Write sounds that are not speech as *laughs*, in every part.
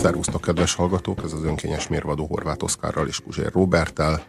Szervusztok, kedves hallgatók! Ez az önkényes mérvadó Horváth Oszkárral és Kuzsér Robertel.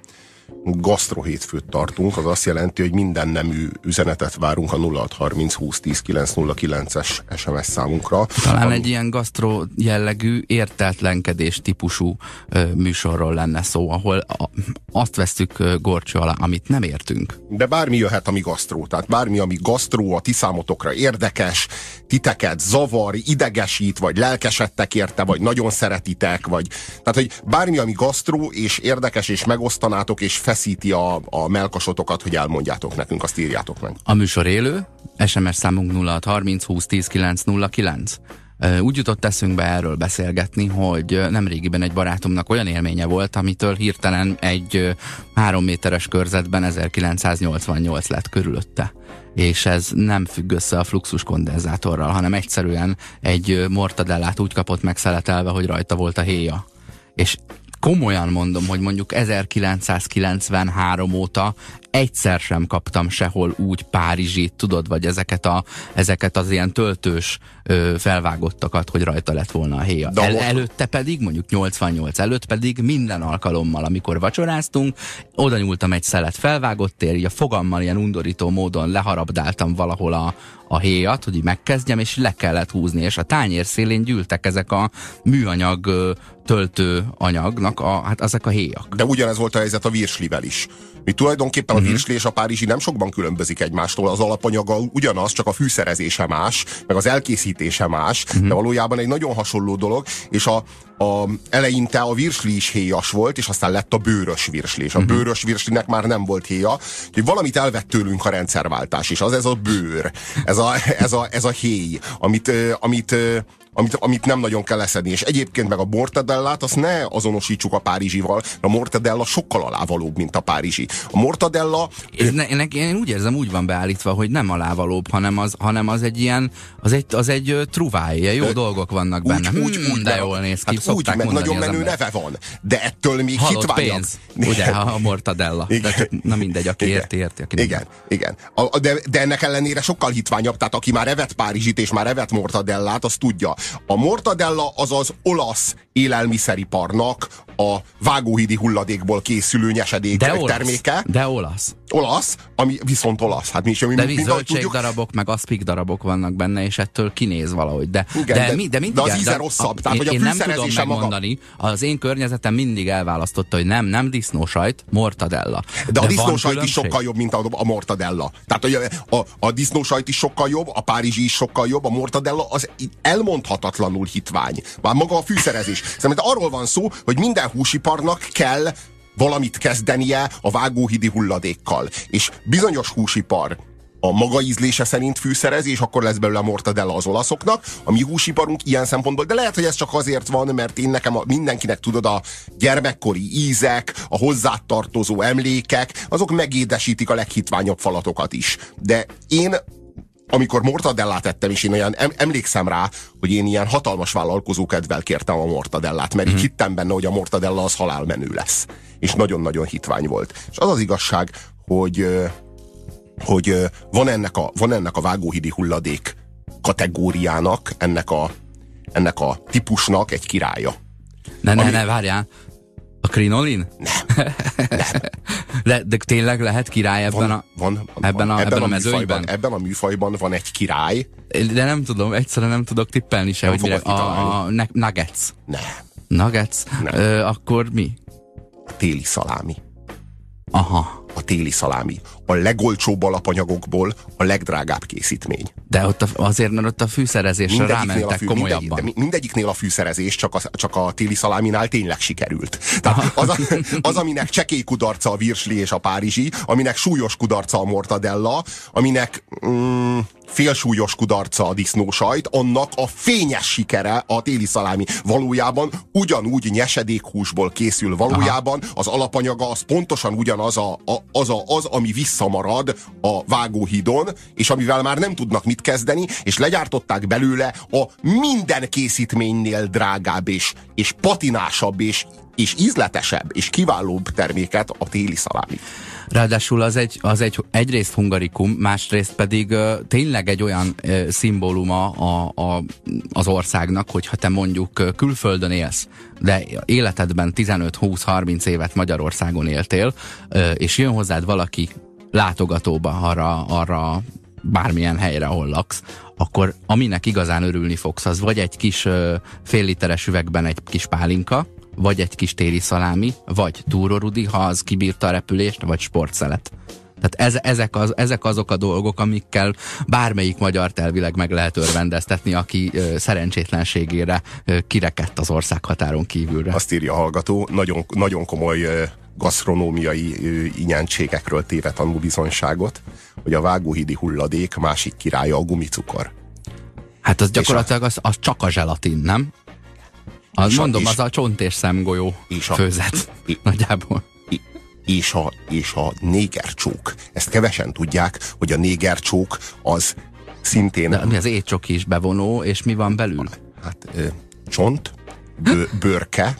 Gasztrohétfőt tartunk, az azt jelenti, hogy minden nemű üzenetet várunk a 0630 20 10 909-es SMS számunkra. Talán a... egy ilyen gasztro jellegű, érteltlenkedés típusú ö, műsorról lenne szó, ahol a, azt vesztük ö, gorcső alá, amit nem értünk. De bármi jöhet, ami gasztró. Tehát bármi, ami gasztró, a ti számotokra érdekes, titeket zavar, idegesít, vagy lelkesedtek érte, vagy nagyon szeretitek, vagy tehát, hogy bármi, ami gasztró, és érdekes, és megosztanátok, és feszíti a, a melkasotokat, hogy elmondjátok nekünk, azt írjátok meg. A műsor élő, SMS számunk 0630 20 10 909. Úgy jutott eszünkbe erről beszélgetni, hogy nem régiben egy barátomnak olyan élménye volt, amitől hirtelen egy három méteres körzetben 1988 lett körülötte és ez nem függ össze a fluxus kondenzátorral, hanem egyszerűen egy mortadellát úgy kapott megszeletelve, hogy rajta volt a héja. És komolyan mondom, hogy mondjuk 1993 óta egyszer sem kaptam sehol úgy Párizsit, tudod, vagy ezeket, a, ezeket az ilyen töltős ö, felvágottakat, hogy rajta lett volna a héja. El, előtte pedig, mondjuk 88 előtt pedig minden alkalommal, amikor vacsoráztunk, oda nyúltam egy szelet felvágott tér, így a fogammal ilyen undorító módon leharabdáltam valahol a, a héjat, hogy megkezdjem, és le kellett húzni, és a tányér szélén gyűltek ezek a műanyag töltő anyagnak, a, hát ezek a héjak. De ugyanez volt a helyzet a virslivel is. Mi tulajdonképpen a virsli és a párizsi nem sokban különbözik egymástól, az alapanyaga ugyanaz, csak a fűszerezése más, meg az elkészítése más, uh-huh. de valójában egy nagyon hasonló dolog, és a, a, eleinte a virsli is héjas volt, és aztán lett a bőrös virsli, és a uh-huh. bőrös virslinek már nem volt héja, hogy valamit elvett tőlünk a rendszerváltás, és az ez a bőr, ez a, ez a, ez a héj, amit, amit amit, amit nem nagyon kell leszedni. És egyébként meg a mortadellát azt ne azonosítsuk a párizsival, a mortadella sokkal alávalóbb, mint a párizsi. A mortadella... Én, én, én úgy érzem, úgy van beállítva, hogy nem alávalóbb, hanem az, hanem az egy ilyen, az egy, az egy truváj, jó Ö, dolgok vannak benne. Úgy, úgy, hmm, úgy de jól néz ki. Hát úgy, meg nagyon menő neve van, de ettől még Halott pénz, ugye, a mortadella. Igen. De, na mindegy, aki igen. érti, érti. Aki igen, igen. A, de, de ennek ellenére sokkal hitványabb, tehát aki már evett Párizsit és már evett mortadellát, az tudja. A mortadella az az olasz élelmiszeriparnak a vágóhídi hulladékból készülő nyesedék de olasz, terméke. De olasz. Olasz, ami viszont olasz. Hát mi is, mi, de mi, darabok, meg aszpik darabok vannak benne, és ettől kinéz valahogy. De, Igen, de, de, mi, de, mindig de az íze rosszabb. A, tehát, én, hogy a én nem tudom megmondani, maga... az én környezetem mindig elválasztotta, hogy nem, nem disznósajt, mortadella. De, de a disznósajt is sokkal jobb, mint a, a mortadella. Tehát a, a, a disznósajt is sokkal jobb, a párizsi is sokkal jobb, a mortadella az elmondhatatlanul hitvány. Már maga a fűszerezés. Szerintem arról van szó, hogy minden húsiparnak kell valamit kezdenie a vágóhidi hulladékkal. És bizonyos húsipar a maga ízlése szerint fűszerez, és akkor lesz belőle a mortadella az olaszoknak. A mi húsiparunk ilyen szempontból, de lehet, hogy ez csak azért van, mert én nekem a, mindenkinek tudod a gyermekkori ízek, a hozzátartozó emlékek, azok megédesítik a leghitványabb falatokat is. De én amikor mortadellát ettem, és én olyan emlékszem rá, hogy én ilyen hatalmas vállalkozó kedvel kértem a mortadellát, mert mm. így mhm. hittem benne, hogy a mortadella az halálmenő lesz. És nagyon-nagyon hitvány volt. És az az igazság, hogy, hogy van, ennek a, van ennek a vágóhidi hulladék kategóriának, ennek a, ennek a típusnak egy királya. Ne, ne, ami... ne, várjál. A krinolin? Nem. nem. Le, de tényleg lehet király ebben van, a, van, ebben, a, ebben, a, a mezőnyben? Ebben a műfajban van egy király. De nem tudom, egyszerűen nem tudok tippelni se, nem hogy mire, a, a nuggets. Nem. Nuggets? Nem. Ö, akkor mi? Téli szalámi. Aha a téli szalámi. A legolcsóbb alapanyagokból a legdrágább készítmény. De ott a, azért, mert ott a fűszerezésre rámentek a fű, komolyabban. Mindegy, mindegyiknél a fűszerezés csak a, csak a téli szaláminál tényleg sikerült. Tehát az, a, *laughs* az, aminek csekély kudarca a virsli és a párizsi, aminek súlyos kudarca a mortadella, aminek... Mm, félsúlyos kudarca a disznósajt, annak a fényes sikere a téli szalámi. Valójában ugyanúgy nyesedékhúsból készül. Valójában Aha. az alapanyaga az pontosan ugyanaz a, a, az, a, az, ami vissza visszamarad a vágóhidon, és amivel már nem tudnak mit kezdeni, és legyártották belőle a minden készítménynél drágább, és, és patinásabb, és, és ízletesebb, és kiválóbb terméket, a téli szalámi. Ráadásul az egy, az egy egyrészt hungarikum, másrészt pedig uh, tényleg egy olyan uh, szimbóluma a, a, az országnak, hogyha te mondjuk uh, külföldön élsz, de életedben 15-20-30 évet Magyarországon éltél, uh, és jön hozzád valaki látogatóba arra, arra bármilyen helyre, ahol laksz, akkor aminek igazán örülni fogsz, az vagy egy kis fél literes üvegben egy kis pálinka, vagy egy kis téli szalámi, vagy túrorudi, ha az kibírta a repülést, vagy sportszelet. Tehát ez, ezek, az, ezek azok a dolgok, amikkel bármelyik magyar elvileg meg lehet örvendeztetni, aki ö, szerencsétlenségére ö, kirekedt az ország határon kívülre. Azt írja a hallgató, nagyon, nagyon komoly ö, gasztronómiai ö, inyentségekről téve tanúbizonyságot, hogy a vágóhidi hulladék másik királya a gumicukor. Hát az gyakorlatilag az, az csak a zselatin, nem? Az mondom, a, az a csont és szemgolyó és a, főzet. És, *laughs* nagyjából. És a, és a négercsók. Ezt kevesen tudják, hogy a négercsók az szintén... De mi az étcsok is bevonó, és mi van belül? Hát ö, csont, bő, bőrke,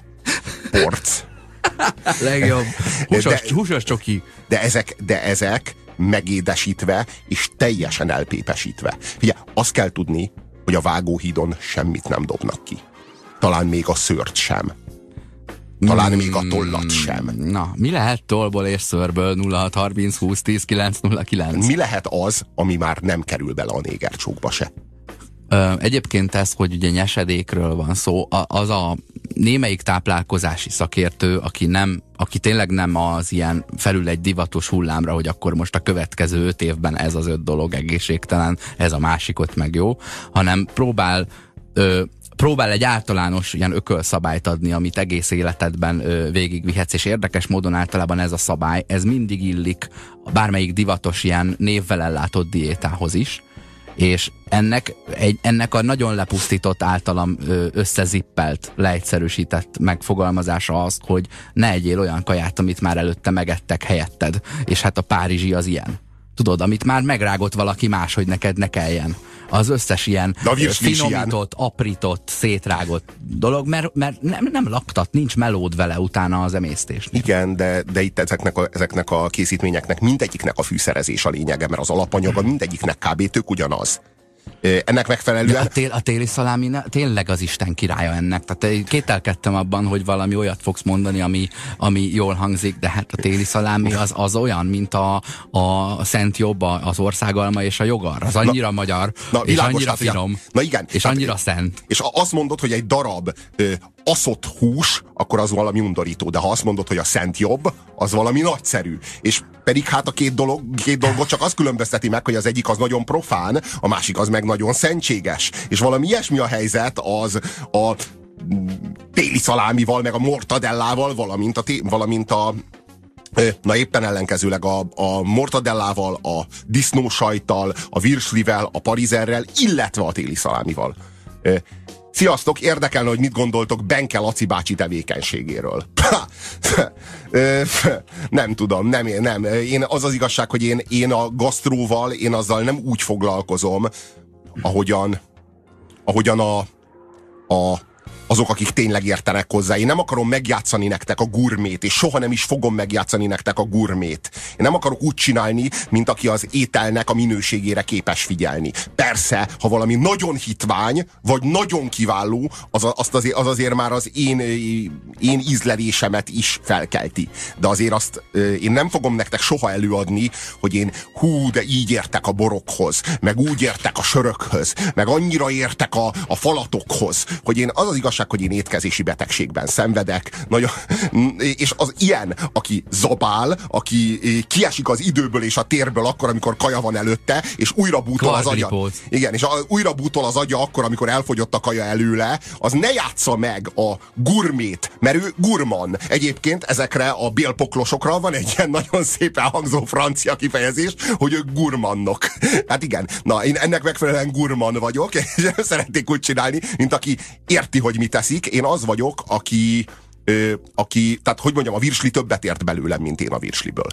porc. *laughs* Legjobb. Húsos, de, húsos csoki. De ezek, de ezek megédesítve és teljesen elpépesítve. Ugye, azt kell tudni, hogy a vágóhídon semmit nem dobnak ki. Talán még a szőrt sem. Talán mm, még a tollat sem. Na, mi lehet tollból és szörből 0630 20 10 909? Mi lehet az, ami már nem kerül bele a négercsókba se? Egyébként ez, hogy ugye nyesedékről van szó, az a némelyik táplálkozási szakértő, aki nem, aki tényleg nem az ilyen felül egy divatos hullámra, hogy akkor most a következő öt évben ez az öt dolog egészségtelen, ez a másikot meg jó, hanem próbál ö, próbál egy általános ilyen ökölszabályt adni, amit egész életedben ö, végigvihetsz, és érdekes módon általában ez a szabály, ez mindig illik bármelyik divatos ilyen névvel ellátott diétához is, és ennek, egy, ennek a nagyon lepusztított általam összezippelt, leegyszerűsített megfogalmazása az, hogy ne egyél olyan kaját, amit már előtte megettek helyetted, és hát a párizsi az ilyen. Tudod, amit már megrágott valaki más, hogy neked ne kelljen az összes ilyen finomított, ilyen. aprított, szétrágott dolog, mert, mert nem, nem laktat, nincs melód vele utána az emésztésnél. Igen, de, de itt ezeknek a, ezeknek a készítményeknek mindegyiknek a fűszerezés a lényege, mert az alapanyaga mindegyiknek kb. tök ugyanaz. Ennek megfelelően... De a, tél, a téli szalámi ne, tényleg az Isten királya ennek. Tehát kételkedtem abban, hogy valami olyat fogsz mondani, ami, ami jól hangzik, de hát a téli szalámi az, az olyan, mint a, a Szent Jobb, az országalma és a jogar. Az annyira na, magyar, na, és annyira finom, na igen, és hát, annyira szent. És azt mondod, hogy egy darab ö, aszott hús, akkor az valami undorító. De ha azt mondod, hogy a Szent Jobb, az valami nagyszerű. És pedig hát a két, dolog, két dolgot csak az különbözteti meg, hogy az egyik az nagyon profán, a másik az meg nagyon szentséges. És valami ilyesmi a helyzet az a téli szalámival, meg a mortadellával, valamint a, té- valamint a Na éppen ellenkezőleg a, a mortadellával, a disznósajtal, a virslivel, a parizerrel, illetve a téli szalámival. Sziasztok, érdekelne, hogy mit gondoltok Benke Laci bácsi tevékenységéről. nem tudom, nem, nem. Én, az az igazság, hogy én, én a gasztróval, én azzal nem úgy foglalkozom, ahogyan, ahogyan a, a azok, akik tényleg értenek hozzá. Én nem akarom megjátszani nektek a gurmét, és soha nem is fogom megjátszani nektek a gurmét. Én nem akarok úgy csinálni, mint aki az ételnek a minőségére képes figyelni. Persze, ha valami nagyon hitvány, vagy nagyon kiváló, az, azt azért, az azért már az én, én ízlelésemet is felkelti. De azért azt én nem fogom nektek soha előadni, hogy én hú, de így értek a borokhoz, meg úgy értek a sörökhöz, meg annyira értek a, a falatokhoz, hogy én az az igazság, igazság, hogy én étkezési betegségben szenvedek, nagyon, és az ilyen, aki zabál, aki kiesik az időből és a térből akkor, amikor kaja van előtte, és újra bútol az agya. Igen, és a, újra bútol az agya akkor, amikor elfogyott a kaja előle, az ne játsza meg a gurmét, mert ő gurman. Egyébként ezekre a bélpoklosokra van egy ilyen nagyon szépen hangzó francia kifejezés, hogy ők gurmannok. Hát igen, na én ennek megfelelően gurman vagyok, és *laughs* szeretnék úgy csinálni, mint aki érti, hogy mit teszik, én az vagyok, aki, ö, aki, tehát hogy mondjam, a virsli többet ért belőlem, mint én a virsliből.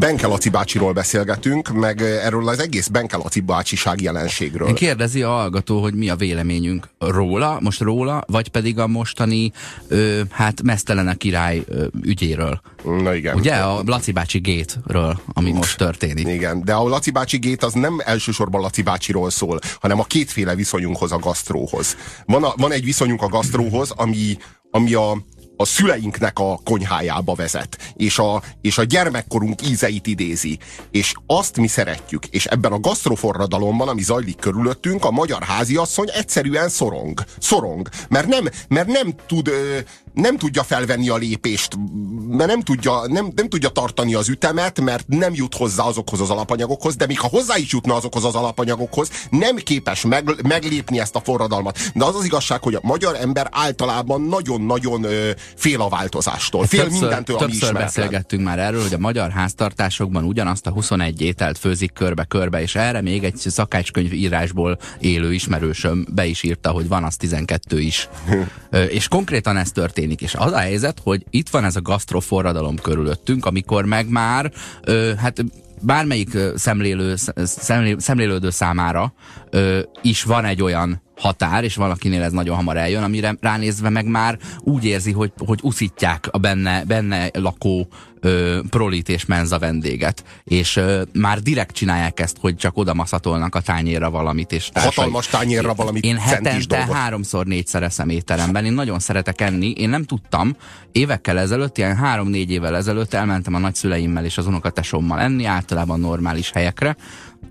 Benke Laci bácsiról beszélgetünk, meg erről az egész Benke Laci bácsiság jelenségről. Kérdezi a hallgató, hogy mi a véleményünk róla, most róla, vagy pedig a mostani, ö, hát mesztelen király ö, ügyéről. Na igen. Ugye a Laci bácsi gétről, ami most történik. Igen, de a Laci bácsi gét az nem elsősorban Laci bácsiról szól, hanem a kétféle viszonyunkhoz a gasztróhoz. Van, a, van egy viszonyunk a gasztróhoz, ami, ami a, a szüleinknek a konyhájába vezet, és a, és a gyermekkorunk ízeit idézi. És azt mi szeretjük, és ebben a gasztroforradalomban, ami zajlik körülöttünk, a magyar háziasszony egyszerűen szorong. Szorong. Mert nem, mert nem tud, nem tudja felvenni a lépést, mert nem tudja, nem, nem tudja tartani az ütemet, mert nem jut hozzá azokhoz az alapanyagokhoz, de még ha hozzá is jutna azokhoz az alapanyagokhoz, nem képes meg, meglépni ezt a forradalmat. De az az igazság, hogy a magyar ember általában nagyon-nagyon fél a változásástól, fél többször, mindentől, ami Többször ismeretlen. beszélgettünk már erről, hogy a magyar háztartásokban ugyanazt a 21 ételt főzik körbe-körbe, és erre még egy szakácskönyv írásból élő ismerősöm be is írta, hogy van az 12 is. *laughs* És konkrétan ez történik. És az a helyzet, hogy itt van ez a gasztroforradalom körülöttünk, amikor meg már, ö, hát bármelyik szemlélő, szemlé, szemlélődő számára ö, is van egy olyan határ, és valakinél ez nagyon hamar eljön, amire ránézve meg már úgy érzi, hogy, hogy uszítják a benne, benne lakó ö, prolit és menza vendéget. És ö, már direkt csinálják ezt, hogy csak oda maszatolnak a tányérra valamit. És társai. Hatalmas tányérra valamit Én hetente háromszor, négyszer eszem étteremben. Én nagyon szeretek enni. Én nem tudtam. Évekkel ezelőtt, ilyen három-négy évvel ezelőtt elmentem a nagyszüleimmel és az unokatesommal enni, általában normális helyekre,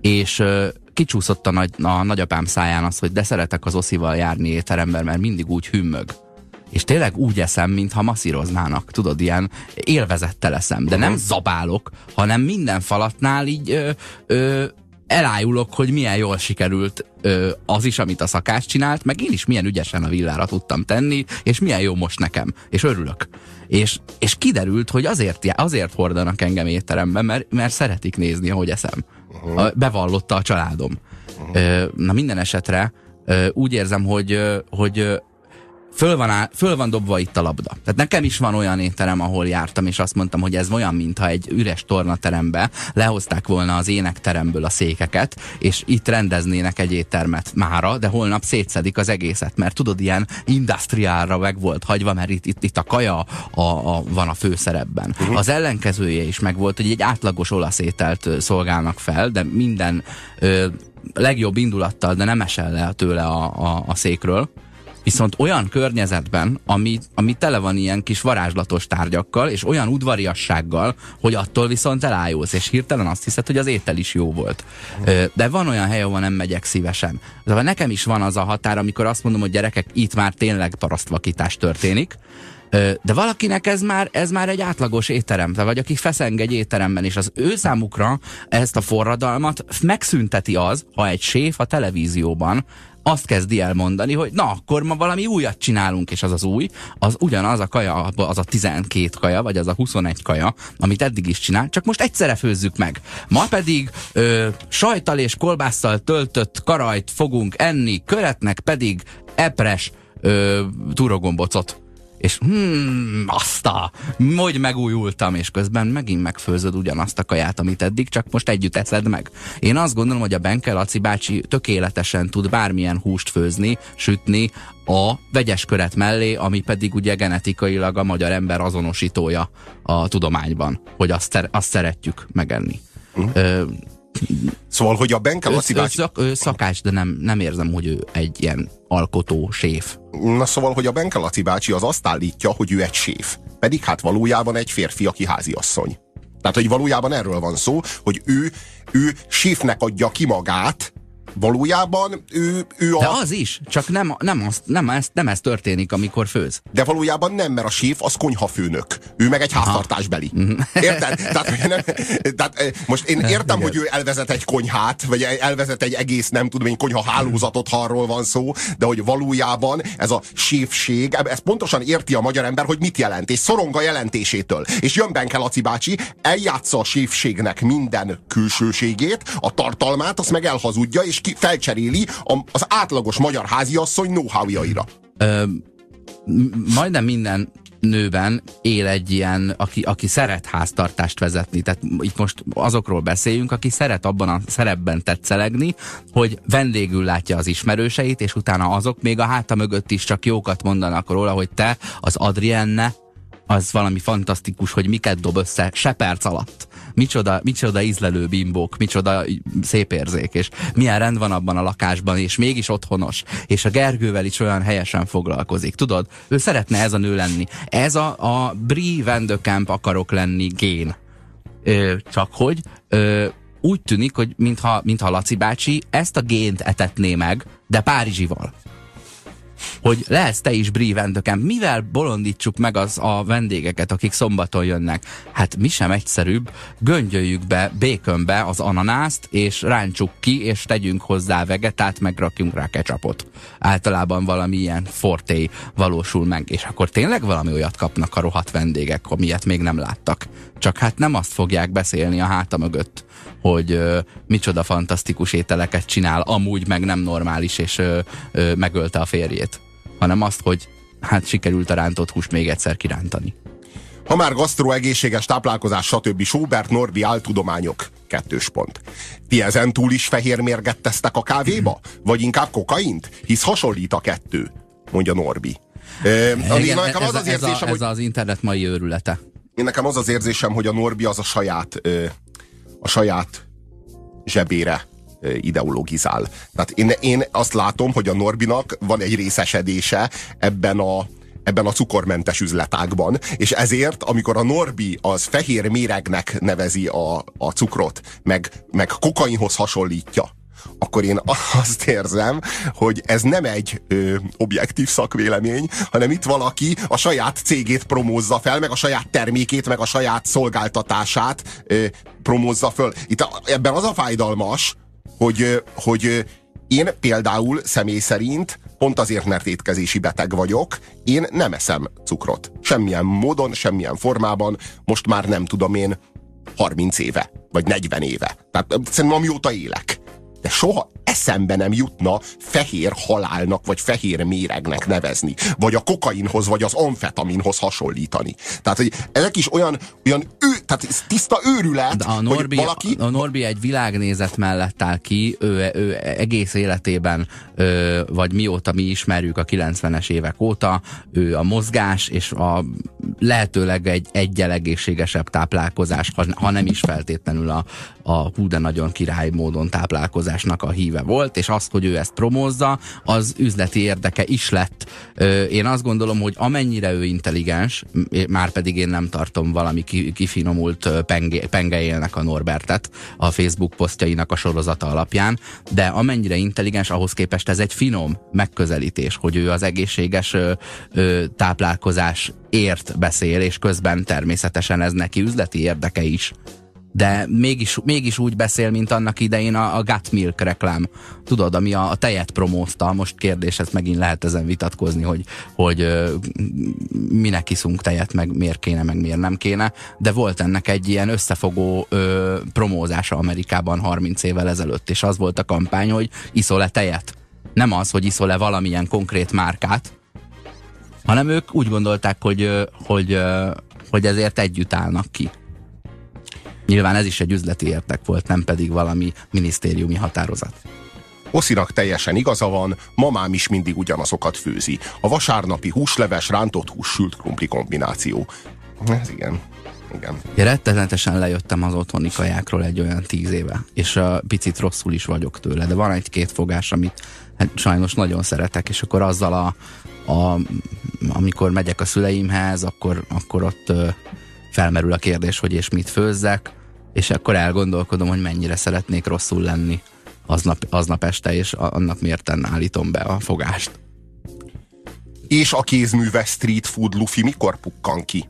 és ö, kicsúszott a, nagy, a nagyapám száján az, hogy de szeretek az oszival járni étteremben, mert mindig úgy hümmög. És tényleg úgy eszem, mintha masszíroznának, tudod, ilyen élvezettel eszem, de nem zabálok, hanem minden falatnál így ö, ö, elájulok, hogy milyen jól sikerült ö, az is, amit a szakás csinált, meg én is milyen ügyesen a villára tudtam tenni, és milyen jó most nekem, és örülök. És, és kiderült, hogy azért, azért hordanak engem étteremben, mert, mert szeretik nézni, ahogy eszem. A, bevallotta a családom. Ö, na minden esetre ö, úgy érzem, hogy, hogy föl van, áll, föl van dobva itt a labda. Tehát nekem is van olyan étterem, ahol jártam, és azt mondtam, hogy ez olyan, mintha egy üres tornaterembe lehozták volna az énekteremből a székeket, és itt rendeznének egy éttermet mára, de holnap szétszedik az egészet, mert tudod, ilyen industriálra meg volt hagyva, mert itt, itt, itt a kaja a, a, van a főszerepben. Uh-huh. Az ellenkezője is meg volt, hogy egy átlagos olasz ételt szolgálnak fel, de minden ö, legjobb indulattal, de nem esel le tőle a, a, a székről, Viszont olyan környezetben, ami, ami tele van ilyen kis varázslatos tárgyakkal, és olyan udvariassággal, hogy attól viszont elájulsz, és hirtelen azt hiszed, hogy az étel is jó volt. De van olyan hely, ahol nem megyek szívesen. De nekem is van az a határ, amikor azt mondom, hogy gyerekek, itt már tényleg parasztvakítás történik, De valakinek ez már, ez már egy átlagos étterem, vagy aki feszeng egy étteremben, és az ő számukra ezt a forradalmat megszünteti az, ha egy séf a televízióban azt kezdi el mondani, hogy na, akkor ma valami újat csinálunk, és az az új, az ugyanaz a kaja, az a 12 kaja, vagy az a 21 kaja, amit eddig is csinál, csak most egyszerre főzzük meg. Ma pedig ö, sajtal és kolbásszal töltött karajt fogunk enni, köretnek pedig epres ö, turogombocot és hmm, azt a, hogy megújultam, és közben megint megfőzöd ugyanazt a kaját, amit eddig, csak most együtt eszed meg. Én azt gondolom, hogy a Benke Laci bácsi tökéletesen tud bármilyen húst főzni, sütni a vegyes köret mellé, ami pedig ugye genetikailag a magyar ember azonosítója a tudományban, hogy azt, azt szeretjük megenni. Uh-huh. Ö, Szóval, hogy a Benke Laci bácsi... szak, ő szakás, de nem, nem érzem, hogy ő egy ilyen alkotó séf. Na szóval, hogy a Benke Laci bácsi az azt állítja, hogy ő egy séf. Pedig hát valójában egy férfi, aki háziasszony. Tehát, hogy valójában erről van szó, hogy ő, ő séfnek adja ki magát, valójában ő, ő a... De az is, csak nem, nem, az, nem, ez, nem ez történik, amikor főz. De valójában nem, mert a séf az konyhafőnök. Ő meg egy háztartásbeli. Érted? Tehát, nem, tehát eh, most én értem, Igen. hogy ő elvezet egy konyhát, vagy elvezet egy egész, nem tudom én, konyha hálózatot, ha arról van szó, de hogy valójában ez a séfség, ez pontosan érti a magyar ember, hogy mit jelent, és szorong a jelentésétől. És jön Benke Laci bácsi, eljátsza a séfségnek minden külsőségét, a tartalmát, azt meg elhazudja, és ki felcseréli az átlagos magyar háziasszony know-howjaira. Majdnem minden nőben él egy ilyen, aki, aki szeret háztartást vezetni. Tehát itt most azokról beszéljünk, aki szeret abban a szerepben tetszelegni, hogy vendégül látja az ismerőseit, és utána azok még a háta mögött is csak jókat mondanak róla, hogy te, az Adrienne, az valami fantasztikus, hogy miket dob össze se perc alatt. Micsoda, micsoda ízlelő bimbók, micsoda szép érzék, és milyen rend van abban a lakásban, és mégis otthonos, és a Gergővel is olyan helyesen foglalkozik. Tudod, ő szeretne ez a nő lenni. Ez a, a Brie Van de Kamp akarok lenni gén. Ö, csak hogy ö, úgy tűnik, hogy mintha, mintha Laci bácsi ezt a gént etetné meg, de Párizsival hogy lehetsz te is Brie Vendöken. Mivel bolondítsuk meg az a vendégeket, akik szombaton jönnek? Hát mi sem egyszerűbb, göngyöljük be békönbe az ananászt, és ráncsuk ki, és tegyünk hozzá vegetát, meg rakjunk rá ketchupot. Általában valami ilyen forté valósul meg, és akkor tényleg valami olyat kapnak a rohadt vendégek, amilyet még nem láttak. Csak hát nem azt fogják beszélni a háta mögött, hogy ö, micsoda fantasztikus ételeket csinál, amúgy meg nem normális, és ö, ö, megölte a férjét. Hanem azt, hogy hát sikerült a rántott húst még egyszer kirántani. Ha már gasztró, egészséges táplálkozás, stb. Schubert, Norbi, áltudományok. Kettős pont. Ti ezen túl is fehér mérget tesztek a kávéba? Vagy inkább kokaint? Hisz hasonlít a kettő, mondja Norbi. E, Igen, nekem az ez, az érzésem, ez, a, ez hogy... az internet mai őrülete. Én nekem az az érzésem, hogy a Norbi az a saját ö, a saját zsebére ideologizál. Tehát én, én azt látom, hogy a Norbinak van egy részesedése ebben a, ebben a cukormentes üzletágban, és ezért, amikor a Norbi az fehér méregnek nevezi a, a cukrot, meg, meg kokainhoz hasonlítja, akkor én azt érzem, hogy ez nem egy ö, objektív szakvélemény, hanem itt valaki a saját cégét promózza fel, meg a saját termékét, meg a saját szolgáltatását ö, promózza föl. Itt a, ebben az a fájdalmas, hogy, hogy én például személy szerint, pont azért, mert étkezési beteg vagyok, én nem eszem cukrot. Semmilyen módon, semmilyen formában, most már nem tudom én 30 éve, vagy 40 éve. Tehát szerintem amióta élek de soha eszembe nem jutna fehér halálnak, vagy fehér méregnek nevezni, vagy a kokainhoz, vagy az amfetaminhoz hasonlítani. Tehát, hogy ezek is olyan, olyan ő, tehát ez tiszta őrület, De a Norbi, hogy valaki... A Norbi egy világnézet mellett áll ki, ő, ő egész életében, ő, vagy mióta mi ismerjük a 90-es évek óta, ő a mozgás és a lehetőleg egy egyel egészségesebb táplálkozás, ha, nem is feltétlenül a, a hú de nagyon király módon táplálkozásnak a híve volt, és azt, hogy ő ezt promózza, az üzleti érdeke is lett. Én azt gondolom, hogy amennyire ő intelligens, már pedig én nem tartom valami kifinomult penge, pengejélnek a Norbertet a Facebook posztjainak a sorozata alapján, de amennyire intelligens, ahhoz képest ez egy finom megközelítés, hogy ő az egészséges táplálkozás ért beszél, és közben természetesen ez neki üzleti érdeke is de mégis, mégis úgy beszél, mint annak idején a, a Gut Milk reklám. Tudod, ami a, a tejet promózta, most kérdés, ezt megint lehet ezen vitatkozni, hogy, hogy minek iszunk tejet, meg miért kéne, meg miért nem kéne, de volt ennek egy ilyen összefogó ö, promózása Amerikában 30 évvel ezelőtt, és az volt a kampány, hogy iszol-e tejet. Nem az, hogy iszol-e valamilyen konkrét márkát, hanem ők úgy gondolták, hogy, hogy, hogy ezért együtt állnak ki. Nyilván ez is egy üzleti értek volt, nem pedig valami minisztériumi határozat. Oszinak teljesen igaza van, mamám is mindig ugyanazokat főzi. A vasárnapi húsleves, rántott hús, sült krumpli kombináció. Ez igen. Igen. Én rettenetesen lejöttem az otthoni kajákról egy olyan tíz éve, és a picit rosszul is vagyok tőle, de van egy-két fogás, amit hát sajnos nagyon szeretek, és akkor azzal a, a amikor megyek a szüleimhez, akkor, akkor ott felmerül a kérdés, hogy és mit főzzek, és akkor elgondolkodom, hogy mennyire szeretnék rosszul lenni aznap, aznap este, és annak mérten állítom be a fogást. És a kézműves street food lufi mikor pukkan ki?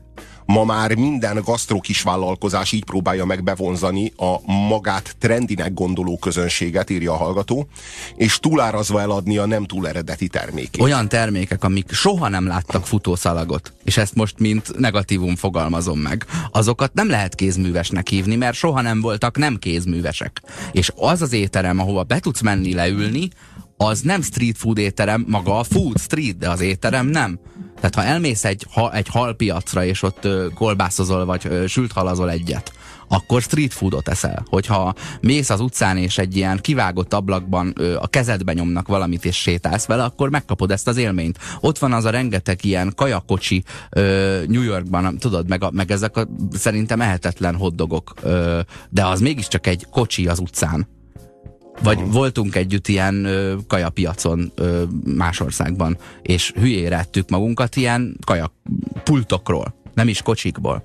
Ma már minden gasztró kisvállalkozás így próbálja meg bevonzani a magát trendinek gondoló közönséget, írja a hallgató, és túlárazva eladni a nem túl eredeti termékét. Olyan termékek, amik soha nem láttak futószalagot, és ezt most mint negatívum fogalmazom meg, azokat nem lehet kézművesnek hívni, mert soha nem voltak nem kézművesek. És az az étterem, ahova be tudsz menni leülni, az nem street food étterem, maga a food street, de az étterem nem. Tehát ha elmész egy, ha, egy halpiacra, és ott ö, kolbászozol, vagy ö, sült halazol egyet, akkor street foodot eszel. Hogyha mész az utcán, és egy ilyen kivágott ablakban ö, a kezedbe nyomnak valamit, és sétálsz vele, akkor megkapod ezt az élményt. Ott van az a rengeteg ilyen kajakocsi ö, New Yorkban, tudod, meg, a, meg ezek a szerintem ehetetlen hoddogok, ö, de az mégiscsak egy kocsi az utcán. Vagy uh-huh. voltunk együtt ilyen ö, kajapiacon ö, más országban, és hülyére ettük magunkat ilyen kajak pultokról, nem is kocsikból.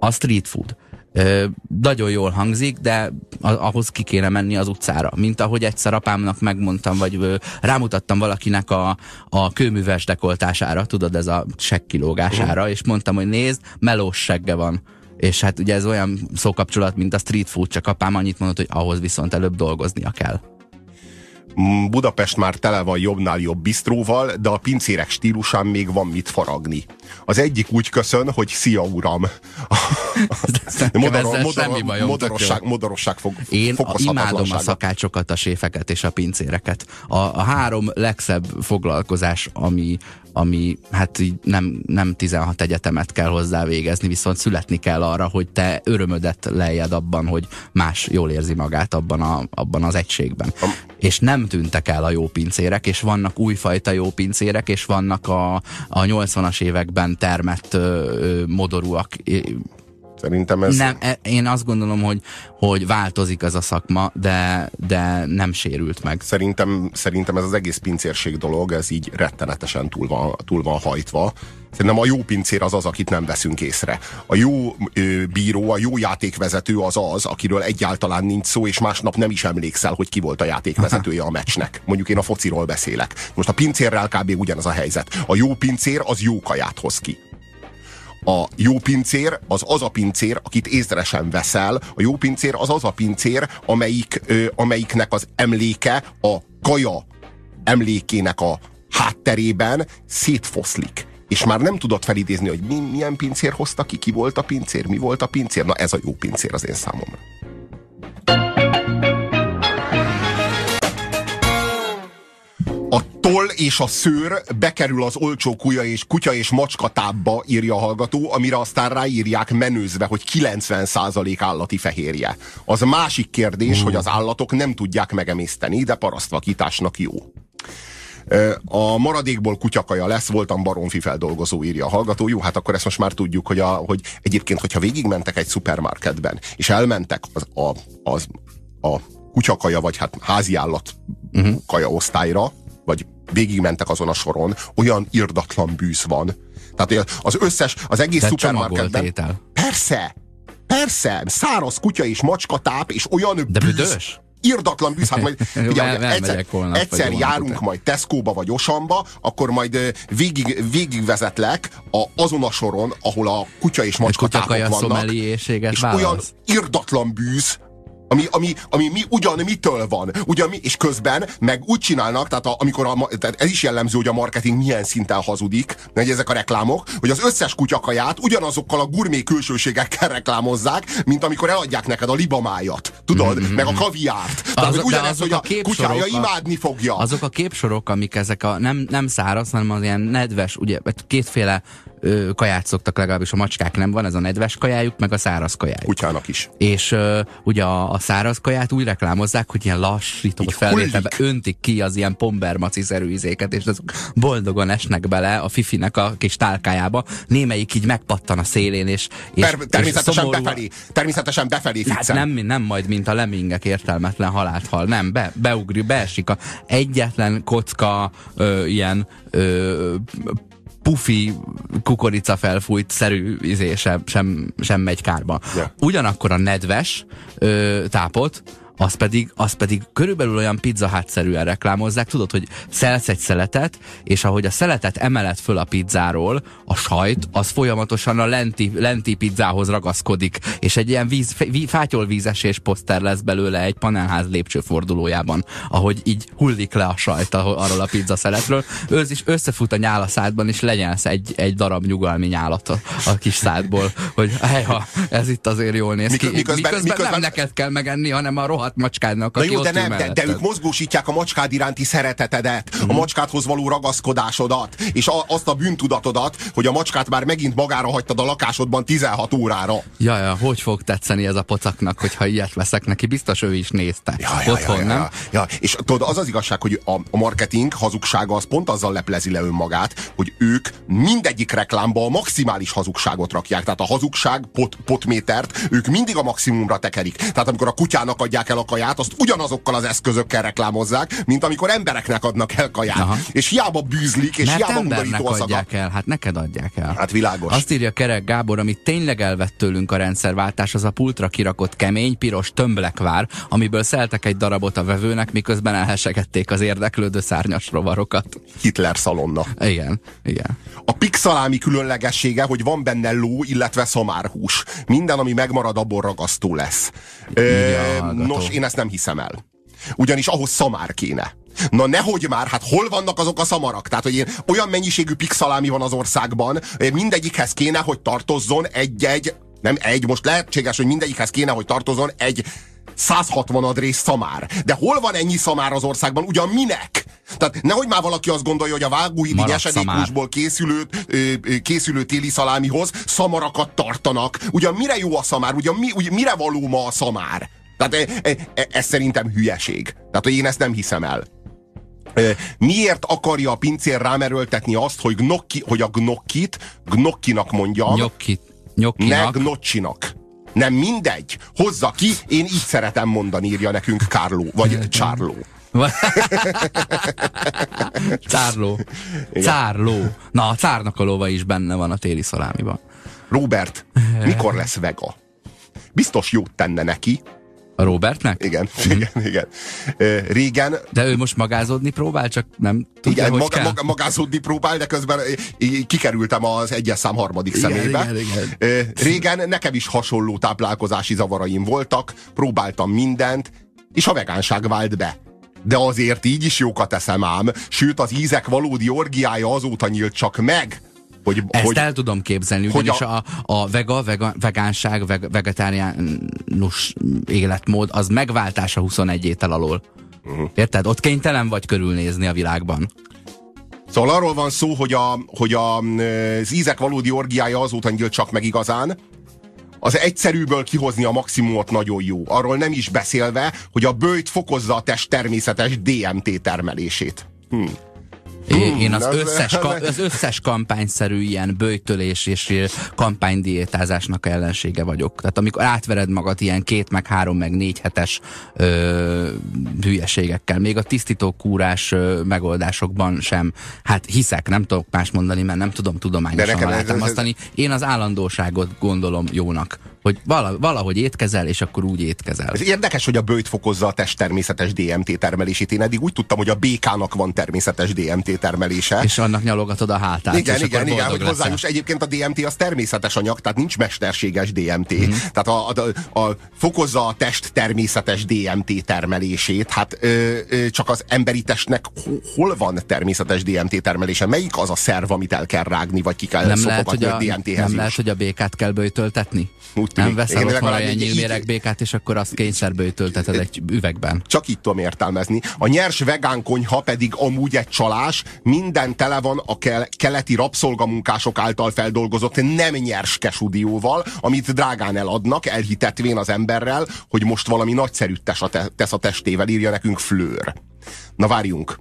A street food. Ö, nagyon jól hangzik, de ahhoz ki kéne menni az utcára. Mint ahogy egyszer apámnak megmondtam, vagy ö, rámutattam valakinek a, a kőműves dekoltására, tudod, ez a sekkilógására, uh-huh. és mondtam, hogy nézd, melós segge van és hát ugye ez olyan szókapcsolat, mint a street food, csak apám annyit mondott, hogy ahhoz viszont előbb dolgoznia kell. Mm, Budapest már tele van jobbnál jobb bistróval, de a pincérek stílusán még van mit faragni. Az egyik úgy köszön, hogy szia uram. *laughs* Modor, modor, modorosság, modorosság fog, Én imádom a szakácsokat, a séfeket és a pincéreket. A, a három legszebb foglalkozás, ami, ami hát így nem, nem 16 egyetemet kell hozzá végezni, viszont születni kell arra, hogy te örömödet lejjed abban, hogy más jól érzi magát abban, a, abban az egységben. Um. És nem tűntek el a jó pincérek, és vannak újfajta jó pincérek, és vannak a, a 80-as években termett ö, ö, modorúak, Szerintem ez... Nem, e, én azt gondolom, hogy, hogy változik ez a szakma, de, de nem sérült meg. Szerintem, szerintem ez az egész pincérség dolog, ez így rettenetesen túl van, túl van hajtva. Szerintem a jó pincér az az, akit nem veszünk észre. A jó ö, bíró, a jó játékvezető az az, akiről egyáltalán nincs szó, és másnap nem is emlékszel, hogy ki volt a játékvezetője a meccsnek. Mondjuk én a fociról beszélek. Most a pincérrel kb. ugyanaz a helyzet. A jó pincér az jó kaját hoz ki. A jó pincér az az a pincér, akit észre sem veszel. A jó pincér az az a pincér, amelyik, ö, amelyiknek az emléke a kaja emlékének a hátterében szétfoszlik és már nem tudod felidézni, hogy mi, milyen pincér hozta ki, ki volt a pincér, mi volt a pincér. Na ez a jó pincér az én számomra. Toll és a szőr bekerül az olcsó kutya és, kutya és macska tábba, írja a hallgató, amire aztán ráírják menőzve, hogy 90% állati fehérje. Az másik kérdés, mm. hogy az állatok nem tudják megemészteni, de parasztvakításnak jó. A maradékból kutyakaja lesz, voltam baromfi feldolgozó, írja a hallgató. Jó, hát akkor ezt most már tudjuk, hogy, a, hogy egyébként, hogyha végigmentek egy szupermarketben, és elmentek az, a, az, a kutyakaja, vagy hát háziállat uh-huh. kaja osztályra, vagy végigmentek azon a soron, olyan irdatlan bűz van. Tehát az összes, az egész De szupermarketben... Persze, persze, száraz kutya és macska táp, és olyan De bűz. büdös? irdatlan bűz, hát majd *laughs* ugye, el, egyszer, holnap, egyszer járunk után. majd Tesco-ba vagy Osamba, akkor majd végig, végigvezetlek a, azon a soron, ahol a kutya és macska tápok vannak, és válasz. olyan irdatlan bűz, ami, ami, ami mi, ugyan mitől van, ugyan mi, és közben meg úgy csinálnak, tehát, a, amikor a, tehát ez is jellemző, hogy a marketing milyen szinten hazudik, hogy ezek a reklámok, hogy az összes kutyakaját ugyanazokkal a gurmé külsőségekkel reklámozzák, mint amikor eladják neked a libamájat, tudod, mm-hmm. meg a kaviárt. Tehát, az, hogy ugyanez, hogy a, a kutyája imádni fogja. Azok a képsorok, amik ezek a nem, nem száraz, hanem az ilyen nedves, ugye kétféle ö, kaját szoktak, legalábbis a macskák nem van, ez a nedves kajájuk, meg a száraz kajájuk. Kutyának is. És ö, ugye a, a száraz kaját úgy reklámozzák, hogy ilyen lassító felvételbe öntik ki az ilyen pombermaci-szerű izéket, és azok boldogan esnek bele a fifinek a kis tálkájába, némelyik így megpattan a szélén, és, és, per, természetesen és befelé, természetesen befelé hát nem, nem majd, mint a lemmingek értelmetlen halált hal, nem, be, beugri, beesik a egyetlen kocka ö, ilyen ö, pufi kukorica felfújt szerű izé sem, sem, sem megy kárba. Yeah. Ugyanakkor a nedves ö, tápot az pedig, az pedig körülbelül olyan pizza hátszerűen reklámozzák, tudod, hogy szelsz egy szeletet, és ahogy a szeletet emelet föl a pizzáról, a sajt, az folyamatosan a lenti, lenti pizzához ragaszkodik, és egy ilyen víz, fátyolvízesés poszter lesz belőle egy panelház lépcsőfordulójában, ahogy így hullik le a sajt arról a pizza szeletről, ősz is összefut a nyálaszádban, és lenyelsz egy, egy darab nyugalmi nyálat a, a kis szádból, hogy helyha, ez itt azért jól néz ki. Miközben, miközben, miközben nem neked kell megenni, hanem a rohadt rohadt macskának, aki jó, de nem, de, de ők mozgósítják a macskád iránti szeretetedet, uh-huh. a mhm. macskádhoz való ragaszkodásodat, és a, azt a bűntudatodat, hogy a macskát már megint magára hagytad a lakásodban 16 órára. Ja, ja, hogy fog tetszeni ez a pocaknak, hogyha ilyet veszek neki? Biztos ő is nézte. Ja, ja, Otthon, ja, ja, nem? Ja, ja. És tudod, az az igazság, hogy a, a marketing hazugsága az pont azzal leplezi le önmagát, hogy ők mindegyik reklámba a maximális hazugságot rakják. Tehát a hazugság pot, potmétert ők mindig a maximumra tekerik. Tehát amikor a kutyának adják el a kaját, azt ugyanazokkal az eszközökkel reklámozzák, mint amikor embereknek adnak el kaját. Aha. És hiába bűzlik, és Mert hiába embernek adják el, hát neked adják el. Hát világos. Azt írja Kerek Gábor, amit tényleg elvett tőlünk a rendszerváltás, az a pultra kirakott kemény, piros tömblekvár, amiből szeltek egy darabot a vevőnek, miközben elhesegették az érdeklődő szárnyas rovarokat. Hitler szalonna. Igen, igen. A pixalámi különlegessége, hogy van benne ló, illetve szamárhús. Minden, ami megmarad, abból ragasztó lesz. Ö, nos, én ezt nem hiszem el. Ugyanis ahhoz szamár kéne. Na nehogy már, hát hol vannak azok a szamarak? Tehát, hogy én, olyan mennyiségű pixalámi van az országban, mindegyikhez kéne, hogy tartozzon egy-egy, nem egy, most lehetséges, hogy mindegyikhez kéne, hogy tartozzon egy 160 adrész szamár. De hol van ennyi szamár az országban? Ugyan minek? Tehát nehogy már valaki azt gondolja, hogy a vágóhidi nyesedékúsból készülő, készülő téli szalámihoz szamarakat tartanak. Ugyan mire jó a szamár? Ugyan mi, ugye, mire való ma a szamár? Tehát e, e, e, ez szerintem hülyeség. Tehát hogy én ezt nem hiszem el. Miért akarja a pincér rámerőltetni azt, hogy, gnocchi, hogy a gnokkit gnokkinak mondja? Gnokkit. Nyokkinak. Ne gnocsinak. Nem mindegy. Hozza ki, én így szeretem mondani, írja nekünk Kárló, vagy Csárló. Cárló. Cárló. Na, a cárnak a lova is benne van a téli szalámiban. Robert, mikor lesz vega? Biztos jót tenne neki. A Robertnek? Igen, mm. *laughs* igen, igen. Régen... De ő most magázódni próbál, csak nem tudja, igen, hogy maga, maga, magázódni próbál, de közben kikerültem az egyes szám harmadik igen, szemébe. Igen, igen. Régen nekem is hasonló táplálkozási zavaraim voltak, próbáltam mindent, és a vegánság vált be. De azért így is jókat eszem ám, sőt az ízek valódi orgiája azóta nyílt csak meg, hogy, Ezt hogy, el tudom képzelni, ugyanis a, a, a vega, vega, vegánság, veg, vegetáriánus életmód az megváltás a 21 étel alól. Uh-huh. Érted? Ott kénytelen vagy körülnézni a világban. Szóval arról van szó, hogy, a, hogy a, az ízek valódi orgiája azóta nyílt csak meg igazán, az egyszerűből kihozni a maximumot nagyon jó. Arról nem is beszélve, hogy a bőjt fokozza a test természetes DMT termelését. Hm. Hmm, Én az összes, az összes kampányszerű ilyen bőjtölés és kampánydiétázásnak ellensége vagyok. Tehát amikor átvered magad ilyen két, meg három, meg négy hetes ö, hülyeségekkel, még a tisztító kúrás ö, megoldásokban sem, hát hiszek, nem tudok más mondani, mert nem tudom tudományosan alátámasztani. Én az állandóságot gondolom jónak hogy valahogy étkezel, és akkor úgy étkezel. Ez érdekes, hogy a bőjt fokozza a test természetes DMT termelését. Én eddig úgy tudtam, hogy a békának van természetes DMT termelése. És annak nyalogatod a hátát. Igen, igen, igen, hogy hozzájuss. Egyébként a DMT az természetes anyag, tehát nincs mesterséges DMT. Mm. Tehát a, a, a, fokozza a test természetes DMT termelését. Hát ö, ö, csak az emberi testnek hol van természetes DMT termelése? Melyik az a szerv, amit el kell rágni, vagy ki kell nem lehet, hogy a, DMT-hez Nem lehet, hogy a békát kell bőtöltetni? Úgy. Nem veszel Én otthon egy nyílméregbékát, és akkor azt kényszerből tölteted egy üvegben. Csak itt tudom értelmezni. A nyers vegán konyha pedig amúgy egy csalás, minden tele van a ke keleti rabszolgamunkások által feldolgozott nem nyers kesudióval, amit drágán eladnak, elhitetvén az emberrel, hogy most valami nagyszerűt tesz a, te tesz a testével, írja nekünk Flőr. Na várjunk.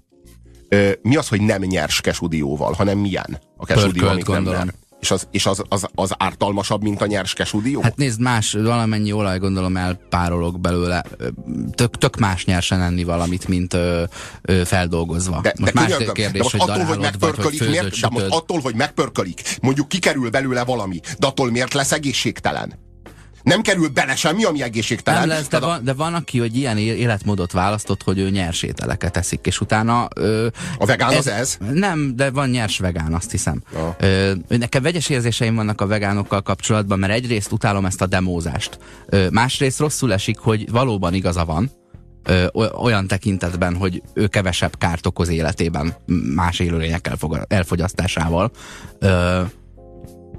Ö, mi az, hogy nem nyers kesudióval, hanem milyen a kesudió, amit nem nyer? És az, és az, az, az ártalmasabb, mint a nyers kesudió? Hát nézd, más, valamennyi olaj gondolom elpárolog belőle. Tök, tök más nyersen enni valamit, mint ö, ö, feldolgozva. De, most de más könyörgöm, kérdés, de most hogy attól, hogy megpörkölik, vagy, hogy miért, de most attól, hogy megpörkölik, mondjuk kikerül belőle valami, de attól miért lesz egészségtelen? Nem kerül bele semmi, ami egészségtelen. Nem lesz, de, van, de van, aki, hogy ilyen életmódot választott, hogy ő nyers ételeket eszik, és utána... Ö, a vegán ez, az ez? Nem, de van nyers vegán, azt hiszem. Ja. Ö, nekem vegyes érzéseim vannak a vegánokkal kapcsolatban, mert egyrészt utálom ezt a demózást. Ö, másrészt rosszul esik, hogy valóban igaza van, ö, olyan tekintetben, hogy ő kevesebb kárt okoz életében más élőlények elfogyasztásával. Ö,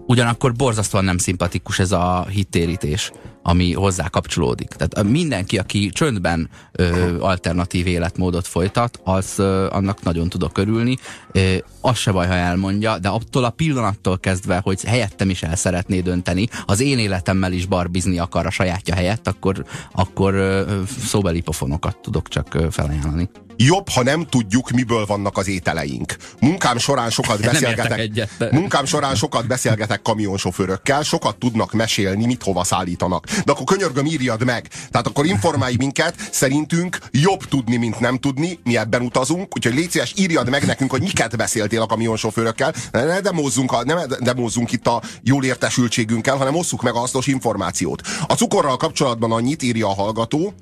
Ugyanakkor borzasztóan nem szimpatikus ez a hittérítés. Ami hozzá kapcsolódik. Tehát mindenki, aki csöndben ö, alternatív életmódot folytat, az ö, annak nagyon tudok örülni. Ö, az se baj, ha elmondja, de attól a pillanattól kezdve, hogy helyettem is el szeretné dönteni, az én életemmel is barbizni akar a sajátja helyett, akkor, akkor ö, szóbeli pofonokat tudok csak ö, felajánlani jobb, ha nem tudjuk, miből vannak az ételeink. Munkám során sokat *laughs* beszélgetek. Egyet, de... Munkám során sokat beszélgetek kamionsofőrökkel, sokat tudnak mesélni, mit hova szállítanak. De akkor könyörgöm, írjad meg. Tehát akkor informálj minket, szerintünk jobb tudni, mint nem tudni, mi ebben utazunk, úgyhogy légy szíves, írjad meg nekünk, hogy miket beszéltél a kamionsofőrökkel. Ne demózzunk, a, ne demózzunk itt a jól értesültségünkkel, hanem osszuk meg a hasznos információt. A cukorral kapcsolatban annyit írja a hallgató,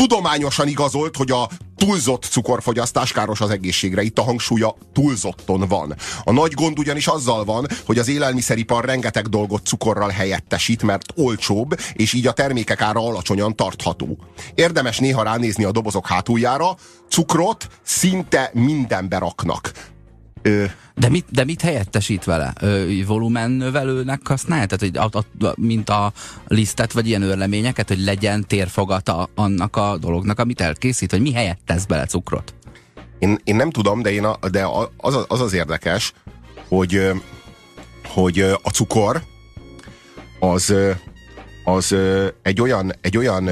tudományosan igazolt, hogy a túlzott cukorfogyasztás káros az egészségre. Itt a hangsúlya túlzotton van. A nagy gond ugyanis azzal van, hogy az élelmiszeripar rengeteg dolgot cukorral helyettesít, mert olcsóbb, és így a termékek ára alacsonyan tartható. Érdemes néha ránézni a dobozok hátuljára, cukrot szinte mindenbe raknak. Ö, de, mit, de mit helyettesít vele? Ö, volumen növelőnek használja? Tehát, hogy a, a, mint a lisztet, vagy ilyen őrleményeket, hogy legyen térfogata annak a dolognak, amit elkészít? Vagy mi helyett tesz bele cukrot? Én, én nem tudom, de, én a, de az, az az érdekes, hogy, hogy a cukor az, az egy olyan, egy olyan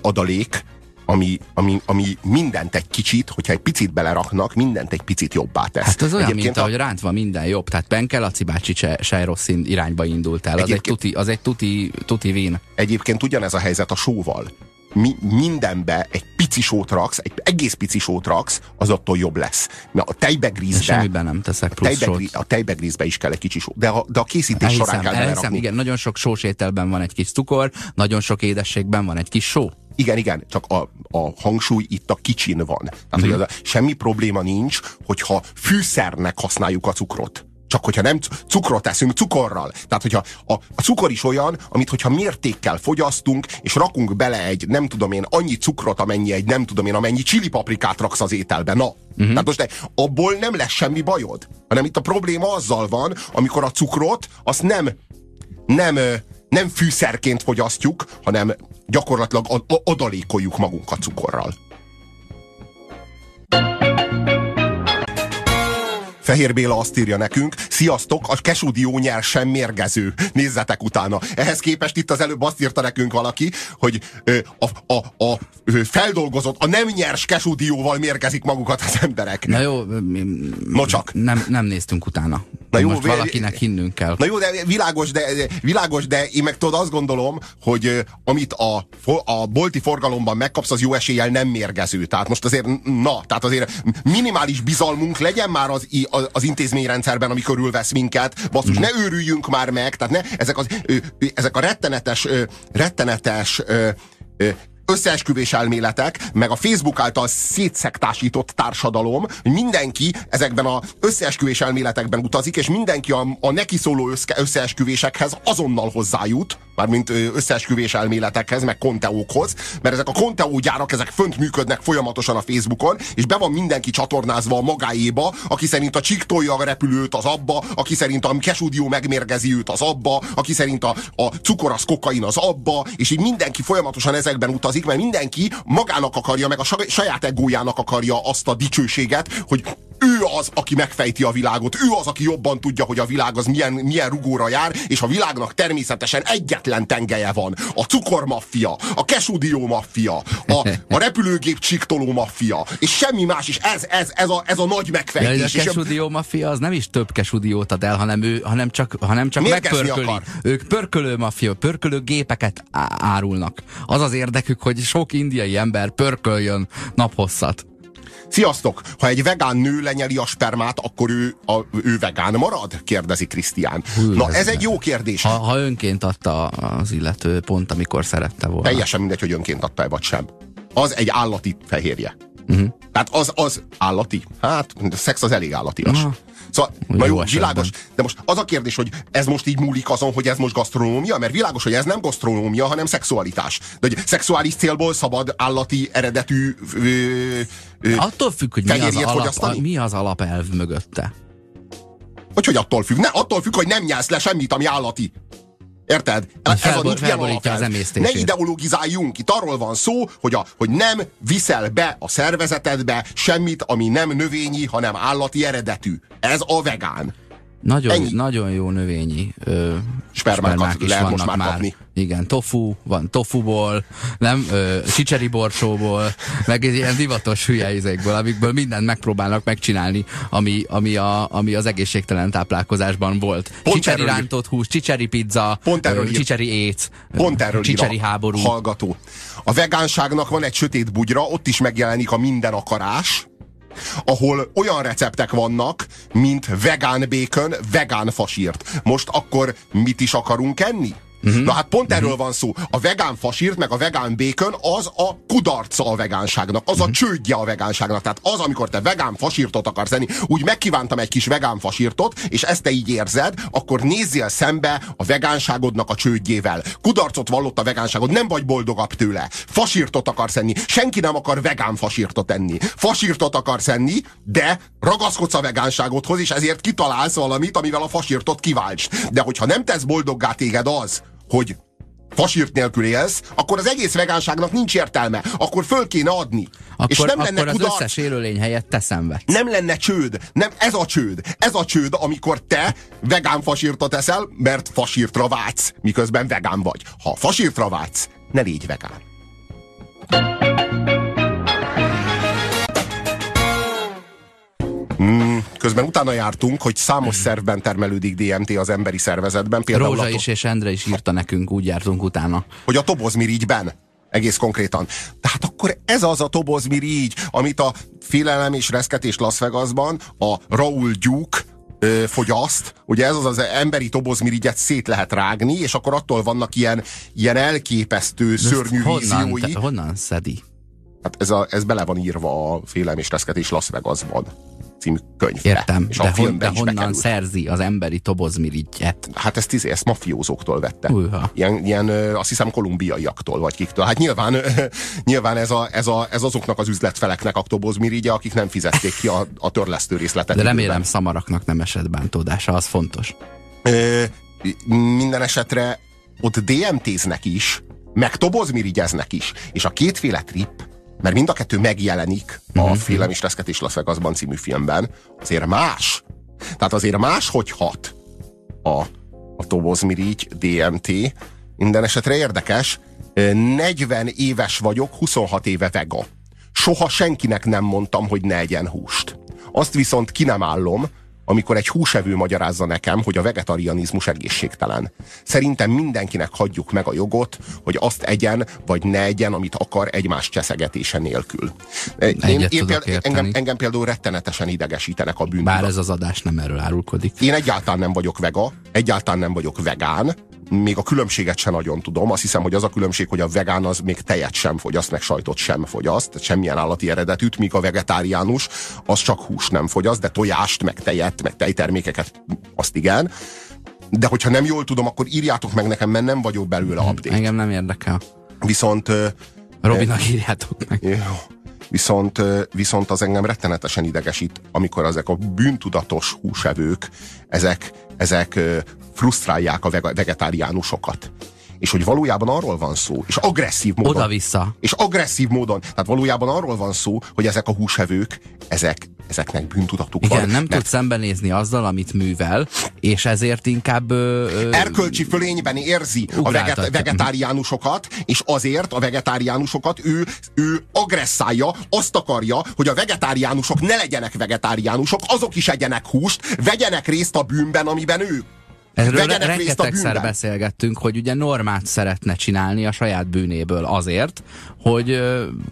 adalék, ami, ami, ami mindent egy kicsit, hogyha egy picit beleraknak, mindent egy picit jobbá tesz. Hát az olyan, Egyébként mint ahogy a... rántva minden jobb. Tehát Penke Laci bácsi se, se rossz irányba indult el. Az egy tuti, az egy tuti, tuti vin. Egyébként ugyanez a helyzet a sóval. Mi, mindenbe egy pici sót raksz, egy egész pici sót raksz, az attól jobb lesz. Mert a tejbegrízbe... Semmiben nem teszek plusz a, tejbegrí, a tejbegrízbe is kell egy kicsi só. De a, de a készítés elhiszem, során kell elhiszem, igen, nagyon sok sós ételben van egy kis cukor, nagyon sok édességben van egy kis só. Igen, igen, csak a, a hangsúly itt a kicsin van. Tehát, mm-hmm. hogy az, semmi probléma nincs, hogyha fűszernek használjuk a cukrot. Csak hogyha nem cukrot teszünk cukorral. Tehát, hogyha a, a cukor is olyan, amit hogyha mértékkel fogyasztunk, és rakunk bele egy, nem tudom én, annyi cukrot, amennyi egy, nem tudom én, amennyi csili paprikát raksz az ételbe. Na, uh-huh. tehát most de abból nem lesz semmi bajod. Hanem itt a probléma azzal van, amikor a cukrot azt nem, nem, nem fűszerként fogyasztjuk, hanem gyakorlatilag adalékoljuk magunkat cukorral. Fehér Béla azt írja nekünk, sziasztok, a kesudió nyer sem mérgező. Nézzetek utána. Ehhez képest itt az előbb azt írta nekünk valaki, hogy a, a, a feldolgozott, a nem nyers kesudióval mérgezik magukat az emberek. Na jó, no csak. Nem, nem néztünk utána. Na jó, Most valakinek hinnünk kell. Na jó, de világos, de, világos, de én meg tudod azt gondolom, hogy amit a, a bolti forgalomban megkapsz, az jó eséllyel nem mérgező. Tehát most azért, na, tehát azért minimális bizalmunk legyen már az, az, intézményrendszerben, ami körülvesz minket. Basszus, mm. ne őrüljünk már meg, tehát ne, ezek, az, ezek a rettenetes, rettenetes összeesküvés elméletek, meg a Facebook által szétszektásított társadalom, mindenki ezekben az összeesküvés elméletekben utazik, és mindenki a, a neki szóló összeesküvésekhez azonnal hozzájut, mármint összeesküvés elméletekhez, meg konteókhoz, mert ezek a konteó gyárak, ezek fönt működnek folyamatosan a Facebookon, és be van mindenki csatornázva a magáéba, aki szerint a csik tolja a repülőt, az abba, aki szerint a kesudió megmérgezi őt, az abba, aki szerint a, a cukor az kokain, az abba, és így mindenki folyamatosan ezekben utazik, mert mindenki magának akarja, meg a saját egójának akarja azt a dicsőséget, hogy ő az, aki megfejti a világot, ő az, aki jobban tudja, hogy a világ az milyen, milyen rugóra jár, és a világnak természetesen egyetlen tengelye van. A cukormaffia, a kesudió maffia, a, a repülőgép csiktoló maffia, és semmi más is. Ez, ez, ez, a, ez a nagy megfejtés. Ja, a kesudió maffia az nem is több kesudiót ad el, hanem, ő, hanem csak, hanem csak megpörköli. Akar. Ők pörkölő maffia, pörkölő gépeket árulnak. Az az érdekük, hogy sok indiai ember pörköljön naphosszat. Sziasztok! Ha egy vegán nő lenyeli a spermát, akkor ő, a, ő vegán marad? Kérdezi Krisztián. Na, ez egy jó kérdés. Ha, ha önként adta az illető pont, amikor szerette volna. Teljesen mindegy, hogy önként adta-e vagy sem. Az egy állati fehérje. Uh-huh. Tehát az, az állati. Hát, a szex az elég állatias. Uh-huh. Szóval, na jó, világos. De most az a kérdés, hogy ez most így múlik azon, hogy ez most gasztronómia, mert világos, hogy ez nem gasztronómia, hanem szexualitás. De hogy szexuális célból szabad állati eredetű ö, ö, Attól függ, hogy mi az, alap, a, mi az alapelv mögötte. Hogy hogy attól függ? Ne, attól függ, hogy nem nyelsz le semmit, ami állati. Érted? Ez felbor, a felborítja az Ne ideologizáljunk. Itt arról van szó, hogy, a, hogy nem viszel be a szervezetedbe semmit, ami nem növényi, hanem állati eredetű. Ez a vegán. Nagyon, nagyon jó növényi ö, spermák is lehet vannak most már, már kapni. Igen, tofu, van tofuból, nem, ö, csicseri borsóból, meg egy ilyen divatos hülye izékből, amikből mindent megpróbálnak megcsinálni, ami, ami, a, ami az egészségtelen táplálkozásban volt. Pont csicseri erről rántott hús, csicseri pizza, Pont erről ö, csicseri éc, Pont erről csicseri háború. Hallgató. A vegánságnak van egy sötét bugyra, ott is megjelenik a minden akarás, ahol olyan receptek vannak, mint vegán békön, vegán fasírt. Most akkor mit is akarunk enni? Uh-huh. Na hát pont uh-huh. erről van szó. A vegán fasírt, meg a vegán békön az a kudarca a vegánságnak, az uh-huh. a csődje a vegánságnak. Tehát az, amikor te vegán fasírtot akarsz enni, úgy megkívántam egy kis vegán fasírtot, és ezt te így érzed, akkor nézzél szembe a vegánságodnak a csődjével. Kudarcot vallott a vegánságod, nem vagy boldogabb tőle. Fasírtot akarsz enni. Senki nem akar vegán fasírtot enni. Fasírtot akarsz enni, de ragaszkodsz a vegánságodhoz, és ezért kitalálsz valamit, amivel a fasírtot kiválts. De hogyha nem tesz boldoggá téged az, hogy fasírt nélkül élsz, akkor az egész vegánságnak nincs értelme. Akkor föl kéne adni. Akkor, és nem lenne akkor kudarc. az összes élőlény helyett te szenvedsz. Nem lenne csőd. Nem, ez a csőd. Ez a csőd, amikor te vegán fasírtot eszel, mert fasírtra vágysz, miközben vegán vagy. Ha fasírtra vágysz, ne légy vegán. Mm, közben utána jártunk, hogy számos szervben termelődik DMT az emberi szervezetben. Például Rózsa is és Endre is írta nekünk, úgy jártunk utána. Hogy a tobozmirigyben egész konkrétan. Tehát akkor ez az a tobozmirigy, amit a félelem és reszketés Las Vegasban a Raúl Duke ö, fogyaszt, ugye ez az az emberi tobozmirigyet szét lehet rágni, és akkor attól vannak ilyen, ilyen elképesztő, szörnyű honnan, víziói. Te, honnan szedi? Hát ez, a, ez bele van írva a félelem és reszketés Las Vegasban című könyvbe. Értem, és de, a hon, de honnan bekerült. szerzi az emberi tobozmirigyet? Hát ezt, izé, ezt mafiózóktól vette. Uha. Ilyen, ilyen, azt hiszem kolumbiaiaktól, vagy kiktől. Hát nyilván, *laughs* nyilván ez, a, ez, a, ez azoknak az üzletfeleknek a tobozmirigye, akik nem fizették ki a, a törlesztő részletet. De remélem időben. szamaraknak nem esett bántódása, az fontos. Ö, minden esetre ott DMT-znek is, meg tobozmirigyeznek is, és a kétféle trip mert mind a kettő megjelenik a uh-huh. Félem és Reszketés Las Vegasban című filmben, azért más. Tehát azért más, hogy hat a, a tobozmirigy, DMT. Minden esetre érdekes, 40 éves vagyok, 26 éve vega. Soha senkinek nem mondtam, hogy ne egyen húst. Azt viszont ki nem állom, amikor egy húsevő magyarázza nekem, hogy a vegetarianizmus egészségtelen. Szerintem mindenkinek hagyjuk meg a jogot, hogy azt egyen, vagy ne egyen, amit akar egymás cseszegetése nélkül. Én, én például, engem, engem például rettenetesen idegesítenek a bűntudat. Bár ez az adás nem erről árulkodik. Én egyáltalán nem vagyok vega, egyáltalán nem vagyok vegán, még a különbséget sem nagyon tudom. Azt hiszem, hogy az a különbség, hogy a vegán az még tejet sem fogyaszt, meg sajtot sem fogyaszt, semmilyen állati eredetűt, míg a vegetáriánus az csak hús nem fogyaszt, de tojást, meg tejet, meg tejtermékeket azt igen. De hogyha nem jól tudom, akkor írjátok meg nekem, mert nem vagyok belőle update. Engem nem érdekel. Viszont... Robinak írjátok meg. Jó. Viszont, viszont az engem rettenetesen idegesít, amikor ezek a bűntudatos húsevők, ezek, ezek frusztrálják a vegetáriánusokat és hogy valójában arról van szó, és agresszív módon. Oda-vissza. És agresszív módon. Tehát valójában arról van szó, hogy ezek a húsevők, ezek, ezeknek bűntudatuk Igen, van. nem mert... tud szembenézni azzal, amit művel, és ezért inkább... Ö, Erkölcsi fölényben érzi a veget, vegetáriánusokat, és azért a vegetáriánusokat ő, ő agresszálja, azt akarja, hogy a vegetáriánusok ne legyenek vegetáriánusok, azok is egyenek húst, vegyenek részt a bűnben, amiben ők Erről rengetegszer beszélgettünk, hogy ugye normát szeretne csinálni a saját bűnéből azért, hogy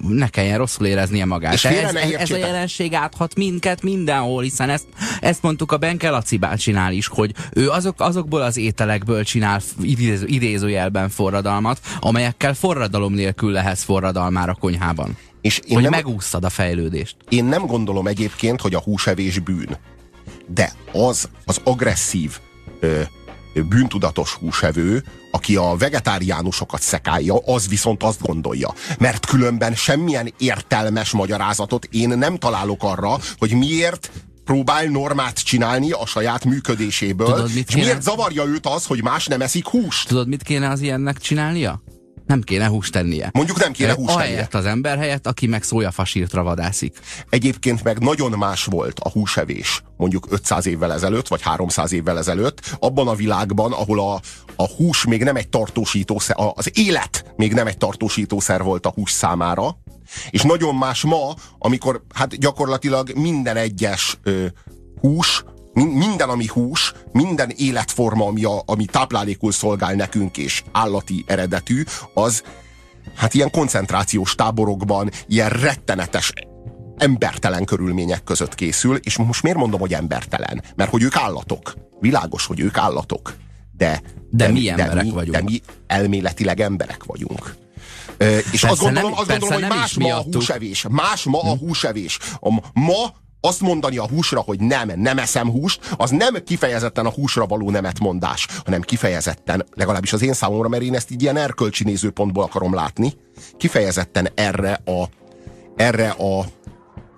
ne kelljen rosszul éreznie magát. És ez, ez, ez a jelenség áthat minket mindenhol, hiszen ezt, ezt mondtuk a Benke Laci bácsinál is, hogy ő azok, azokból az ételekből csinál idéző, idézőjelben forradalmat, amelyekkel forradalom nélkül lehetsz forradalmára konyhában. És én hogy nem, megúszszad a fejlődést. Én nem gondolom egyébként, hogy a húsevés bűn. De az, az agresszív, bűntudatos húsevő, aki a vegetáriánusokat szekálja, az viszont azt gondolja. Mert különben semmilyen értelmes magyarázatot én nem találok arra, hogy miért próbál normát csinálni a saját működéséből. Tudod, mit és kéne? miért zavarja őt az, hogy más nem eszik húst? Tudod, mit kéne az ilyennek csinálnia? Nem kéne húst tennie. Mondjuk nem kéne húst tennie. Ahelyett az ember helyett, aki meg szójafasírtra vadászik. Egyébként meg nagyon más volt a húsevés mondjuk 500 évvel ezelőtt, vagy 300 évvel ezelőtt, abban a világban, ahol a, a hús még nem egy tartósítószer, az élet még nem egy tartósítószer volt a hús számára, és nagyon más ma, amikor hát gyakorlatilag minden egyes ö, hús, minden, ami hús, minden életforma, ami, a, ami táplálékul szolgál nekünk és állati eredetű, az hát ilyen koncentrációs táborokban, ilyen rettenetes embertelen körülmények között készül, és most miért mondom, hogy embertelen? Mert hogy ők állatok. Világos, hogy ők állatok. De, de, de mi emberek de mi, vagyunk. De mi elméletileg emberek vagyunk. És persze azt gondolom, nem, azt gondolom hogy más ma a húsevés. Más ma a hm. húsevés. A, ma azt mondani a húsra, hogy nem, nem eszem húst, az nem kifejezetten a húsra való nemetmondás, hanem kifejezetten, legalábbis az én számomra, mert én ezt így ilyen erkölcsi nézőpontból akarom látni, kifejezetten erre a, erre a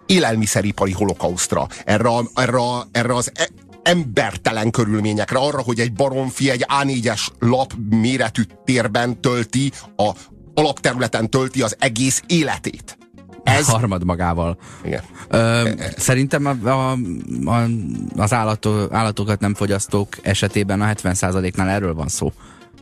élelmiszeripari holokausztra, erre, erre, erre az e, embertelen körülményekre, arra, hogy egy baromfi egy A4-es lap méretű térben tölti, a alapterületen tölti az egész életét. Ez... Harmad magával. Igen. Ö, szerintem a, a, a, az állatok, állatokat nem fogyasztók esetében a 70%-nál erről van szó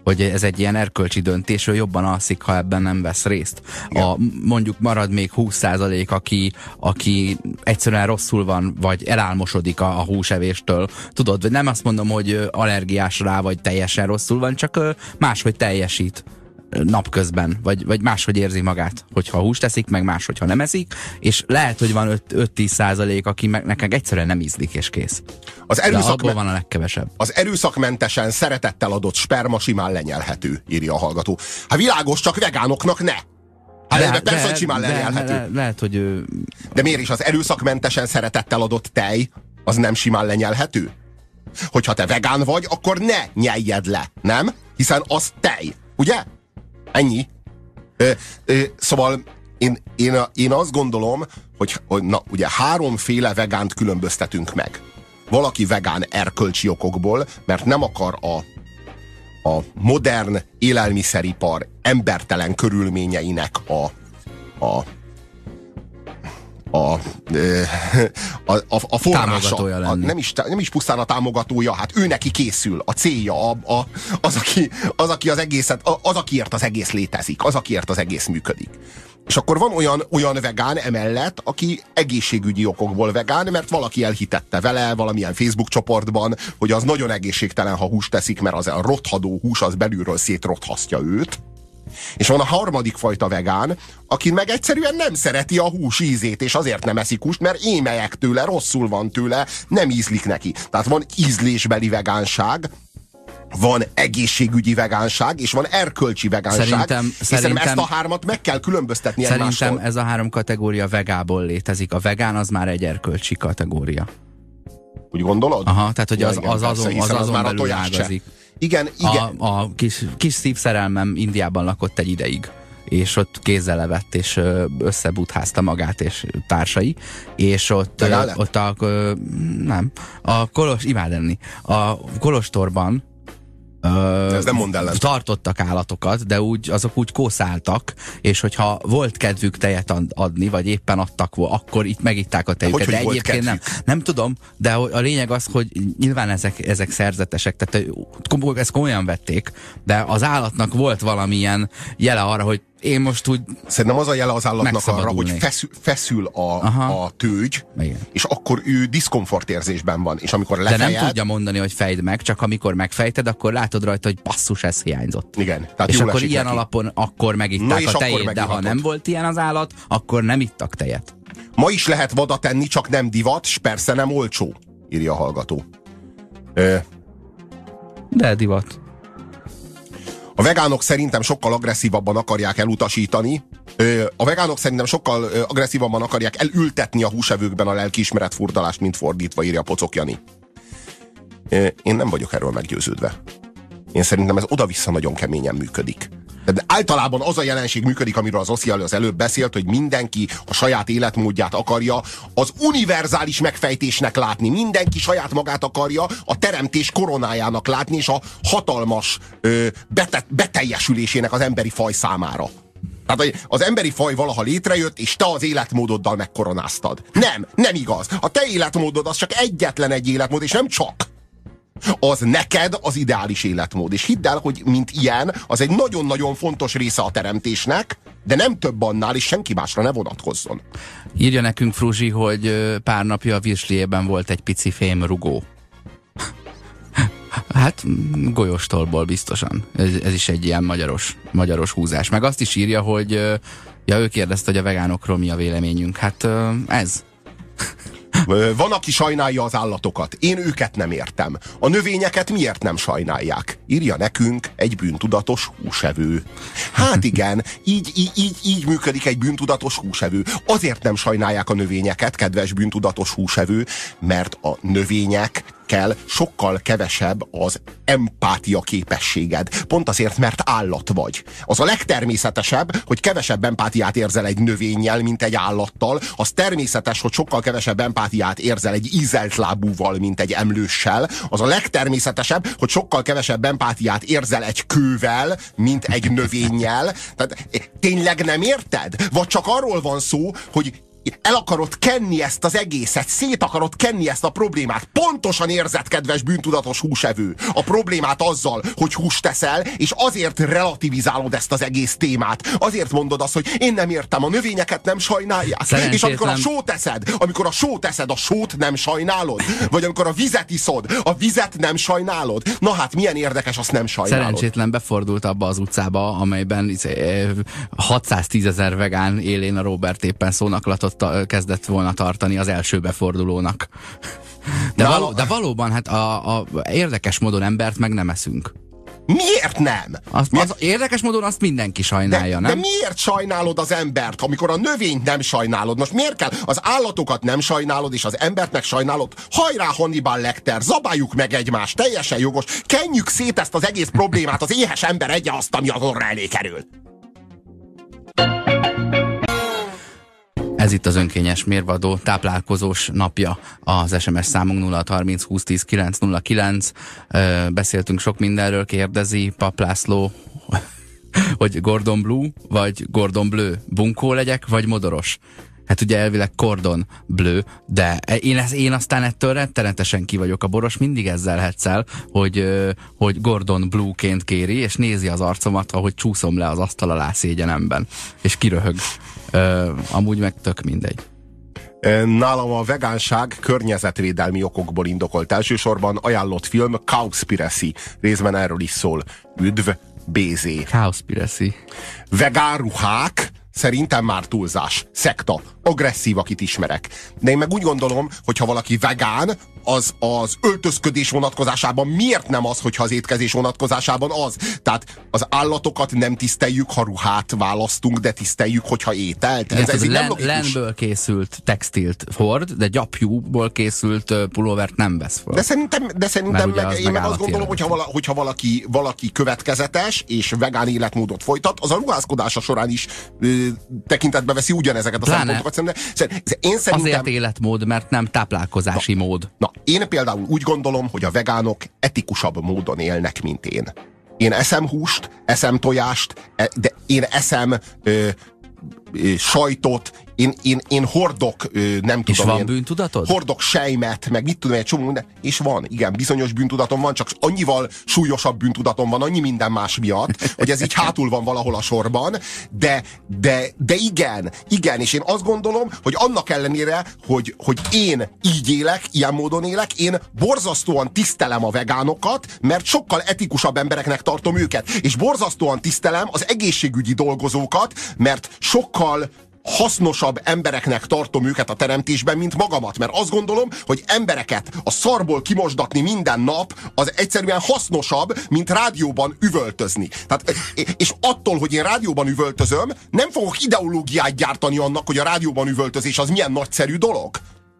hogy ez egy ilyen erkölcsi döntés, ő jobban alszik, ha ebben nem vesz részt. A, mondjuk marad még 20% aki, aki egyszerűen rosszul van, vagy elálmosodik a, a húsevéstől. Tudod, nem azt mondom, hogy allergiás rá, vagy teljesen rosszul van, csak máshogy teljesít napközben, vagy, vagy máshogy érzi magát, hogyha húst teszik, meg más, hogyha nem eszik, és lehet, hogy van 5-10 százalék, aki meg, nekem egyszerűen nem ízlik, és kész. Az erőszak van a legkevesebb. Az erőszakmentesen szeretettel adott sperma simán lenyelhető, írja a hallgató. Hát világos, csak vegánoknak ne! Hát de, persze, de, hogy simán lenyelhető. Le, lehet, hogy ő... De miért is az erőszakmentesen szeretettel adott tej, az nem simán lenyelhető? Hogyha te vegán vagy, akkor ne nyeljed le, nem? Hiszen az tej, ugye? Ennyi. Ö, ö, szóval én, én, én azt gondolom, hogy, hogy na, ugye háromféle vegánt különböztetünk meg. Valaki vegán erkölcsi okokból, mert nem akar a, a modern élelmiszeripar embertelen körülményeinek a, a a, a, a, a forrása. A, nem, is, nem is pusztán a támogatója, hát ő neki készül, a célja, a, a, az, aki, az, aki az egészet, az, akiért az egész létezik, az, akiért az egész működik. És akkor van olyan, olyan vegán emellett, aki egészségügyi okokból vegán, mert valaki elhitette vele valamilyen Facebook csoportban, hogy az nagyon egészségtelen, ha húst teszik, mert az a rothadó hús az belülről szétrothasztja őt és van a harmadik fajta vegán, aki meg egyszerűen nem szereti a hús ízét, és azért nem eszik húst, mert émelyek tőle, rosszul van tőle, nem ízlik neki. Tehát van ízlésbeli vegánság, van egészségügyi vegánság, és van erkölcsi vegánság. Szerintem, szerintem ezt a hármat meg kell különböztetni Szerintem egymástól. ez a három kategória vegából létezik. A vegán az már egy erkölcsi kategória. Úgy gondolod? Aha, tehát hogy ja, az, igen, az, azon, az, az azon már belül a ágazik. Igen, igen. A, a kis, kis szívszerelmem Indiában lakott egy ideig és ott kézzel levett, és összebutházta magát és társai, és ott, ott a, nem, a Kolos, imád enni, a Kolostorban Ez nem mond ellen. Tartottak állatokat, de úgy, azok úgy kószáltak, és hogyha volt kedvük tejet adni, vagy éppen adtak, akkor itt megitták a tejüket. De, de egyébként nem. Nem tudom, de a lényeg az, hogy nyilván ezek, ezek szerzetesek, tehát ezt komolyan vették, de az állatnak volt valamilyen jele arra, hogy én most úgy Szerintem az a jele az állatnak arra, hogy feszül, feszül a, a tőgy, Igen. és akkor ő diszkomfortérzésben van. És amikor lefejed, De nem tudja mondani, hogy fejt meg, csak amikor megfejted, akkor látod rajta, hogy basszus, ez hiányzott. Igen. Tehát és akkor ilyen neki. alapon akkor megitták Na, a tejét, de ha nem volt ilyen az állat, akkor nem ittak tejet. Ma is lehet vada tenni, csak nem divat, s persze nem olcsó, írja a hallgató. Ö... De divat. A vegánok szerintem sokkal agresszívabban akarják elutasítani, a vegánok szerintem sokkal agresszívabban akarják elültetni a húsevőkben a lelkiismeret furdalást, mint fordítva, írja Pocok Jani. Én nem vagyok erről meggyőződve. Én szerintem ez oda-vissza nagyon keményen működik. De általában az a jelenség működik, amiről az Oszi az előbb beszélt, hogy mindenki a saját életmódját akarja az univerzális megfejtésnek látni. Mindenki saját magát akarja a teremtés koronájának látni, és a hatalmas ö, bete, beteljesülésének az emberi faj számára. Tehát az emberi faj valaha létrejött, és te az életmódoddal megkoronáztad. Nem, nem igaz. A te életmódod az csak egyetlen egy életmód, és nem csak az neked az ideális életmód. És hidd el, hogy mint ilyen, az egy nagyon-nagyon fontos része a teremtésnek, de nem több annál, és senki másra ne vonatkozzon. Írja nekünk Fruzsi, hogy pár napja a virsliében volt egy pici fémrugó. *laughs* Hát golyostolból biztosan. Ez, ez is egy ilyen magyaros, magyaros húzás. Meg azt is írja, hogy ja, ő kérdezte, hogy a vegánokról mi a véleményünk. Hát ez. *laughs* Van, aki sajnálja az állatokat. Én őket nem értem. A növényeket miért nem sajnálják? Írja nekünk egy bűntudatos húsevő. Hát igen, így, így, így, így működik egy bűntudatos húsevő. Azért nem sajnálják a növényeket, kedves bűntudatos húsevő, mert a növények kell sokkal kevesebb az empátia képességed. Pont azért, mert állat vagy. Az a legtermészetesebb, hogy kevesebb empátiát érzel egy növényjel, mint egy állattal. Az természetes, hogy sokkal kevesebb empátiát érzel egy ízelt lábúval, mint egy emlőssel. Az a legtermészetesebb, hogy sokkal kevesebb empátiát érzel egy kővel, mint egy növényjel. Tehát eh, tényleg nem érted? Vagy csak arról van szó, hogy el akarod kenni ezt az egészet, szét akarod kenni ezt a problémát. Pontosan érzed, kedves bűntudatos húsevő, a problémát azzal, hogy húst teszel, és azért relativizálod ezt az egész témát. Azért mondod azt, hogy én nem értem, a növényeket nem sajnálják. És amikor a sót teszed, amikor a sót teszed, a sót nem sajnálod. Vagy amikor a vizet iszod, a vizet nem sajnálod. Na hát milyen érdekes, azt nem sajnálod. Szerencsétlen befordult abba az utcába, amelyben 610 izé, ezer vegán élén a Robert éppen szónaklatot ta, kezdett volna tartani az első befordulónak. De, való, de valóban, hát a, a érdekes módon embert meg nem eszünk. Miért nem? Az, miért? az érdekes módon azt mindenki sajnálja, de, nem? De miért sajnálod az embert, amikor a növényt nem sajnálod? Most miért kell? Az állatokat nem sajnálod, és az embert meg sajnálod? Hajrá, Hannibal Lecter, zabáljuk meg egymást, teljesen jogos. Kenjük szét ezt az egész problémát, az éhes ember egye azt, ami az orra elé kerül. Ez itt az önkényes mérvadó táplálkozós napja az SMS számunk 0630 2010 909. Beszéltünk sok mindenről, kérdezi Paplászló, *laughs* hogy Gordon Blue vagy Gordon Bleu, bunkó legyek vagy modoros. Hát ugye elvileg Cordon Bleu, de én, ez, én aztán ettől rettenetesen ki vagyok a boros, mindig ezzel hetszel, hogy, hogy Gordon Blue-ként kéri, és nézi az arcomat, ahogy csúszom le az asztal alá szégyenemben, és kiröhög. Amúgy meg tök mindegy. Nálam a vegánság környezetvédelmi okokból indokolt. Elsősorban ajánlott film Cowspiracy. Részben erről is szól. Üdv, BZ. Cowspiracy. Vegán ruhák, szerintem már túlzás. Szekta. Agresszív, akit ismerek. De én meg úgy gondolom, hogy ha valaki vegán, az az öltözködés vonatkozásában miért nem az, hogyha az étkezés vonatkozásában az? Tehát az állatokat nem tiszteljük, ha ruhát választunk, de tiszteljük, hogyha ételt. Ez, ez, ez len, lenből készült textilt hord, de gyapjúból készült pulóvert nem vesz fel. De szerintem, de szerintem meg, az én meg azt gondolom, hogyha, vala, hogyha valaki, valaki következetes és vegán életmódot folytat, az a ruházkodása során is ö, tekintetbe veszi ugyanezeket a Pláne. szempontokat. Szerintem, én szerintem, Azért életmód, mert nem táplálkozási na, mód. Na, én például úgy gondolom, hogy a vegánok etikusabb módon élnek, mint én. Én eszem húst, eszem tojást, e, de én eszem ö, sajtot, én, én, én hordok, nem és tudom. van én, bűntudatod? Hordok sejmet, meg mit tudom, egy csomó minden. És van, igen, bizonyos bűntudatom van, csak annyival súlyosabb bűntudatom van, annyi minden más miatt, hogy ez így hátul van valahol a sorban, de, de, de igen, igen, és én azt gondolom, hogy annak ellenére, hogy, hogy én így élek, ilyen módon élek, én borzasztóan tisztelem a vegánokat, mert sokkal etikusabb embereknek tartom őket, és borzasztóan tisztelem az egészségügyi dolgozókat, mert sokkal hasznosabb embereknek tartom őket a teremtésben, mint magamat. Mert azt gondolom, hogy embereket a szarból kimosdatni minden nap, az egyszerűen hasznosabb, mint rádióban üvöltözni. Tehát, és attól, hogy én rádióban üvöltözöm, nem fogok ideológiát gyártani annak, hogy a rádióban üvöltözés az milyen nagyszerű dolog.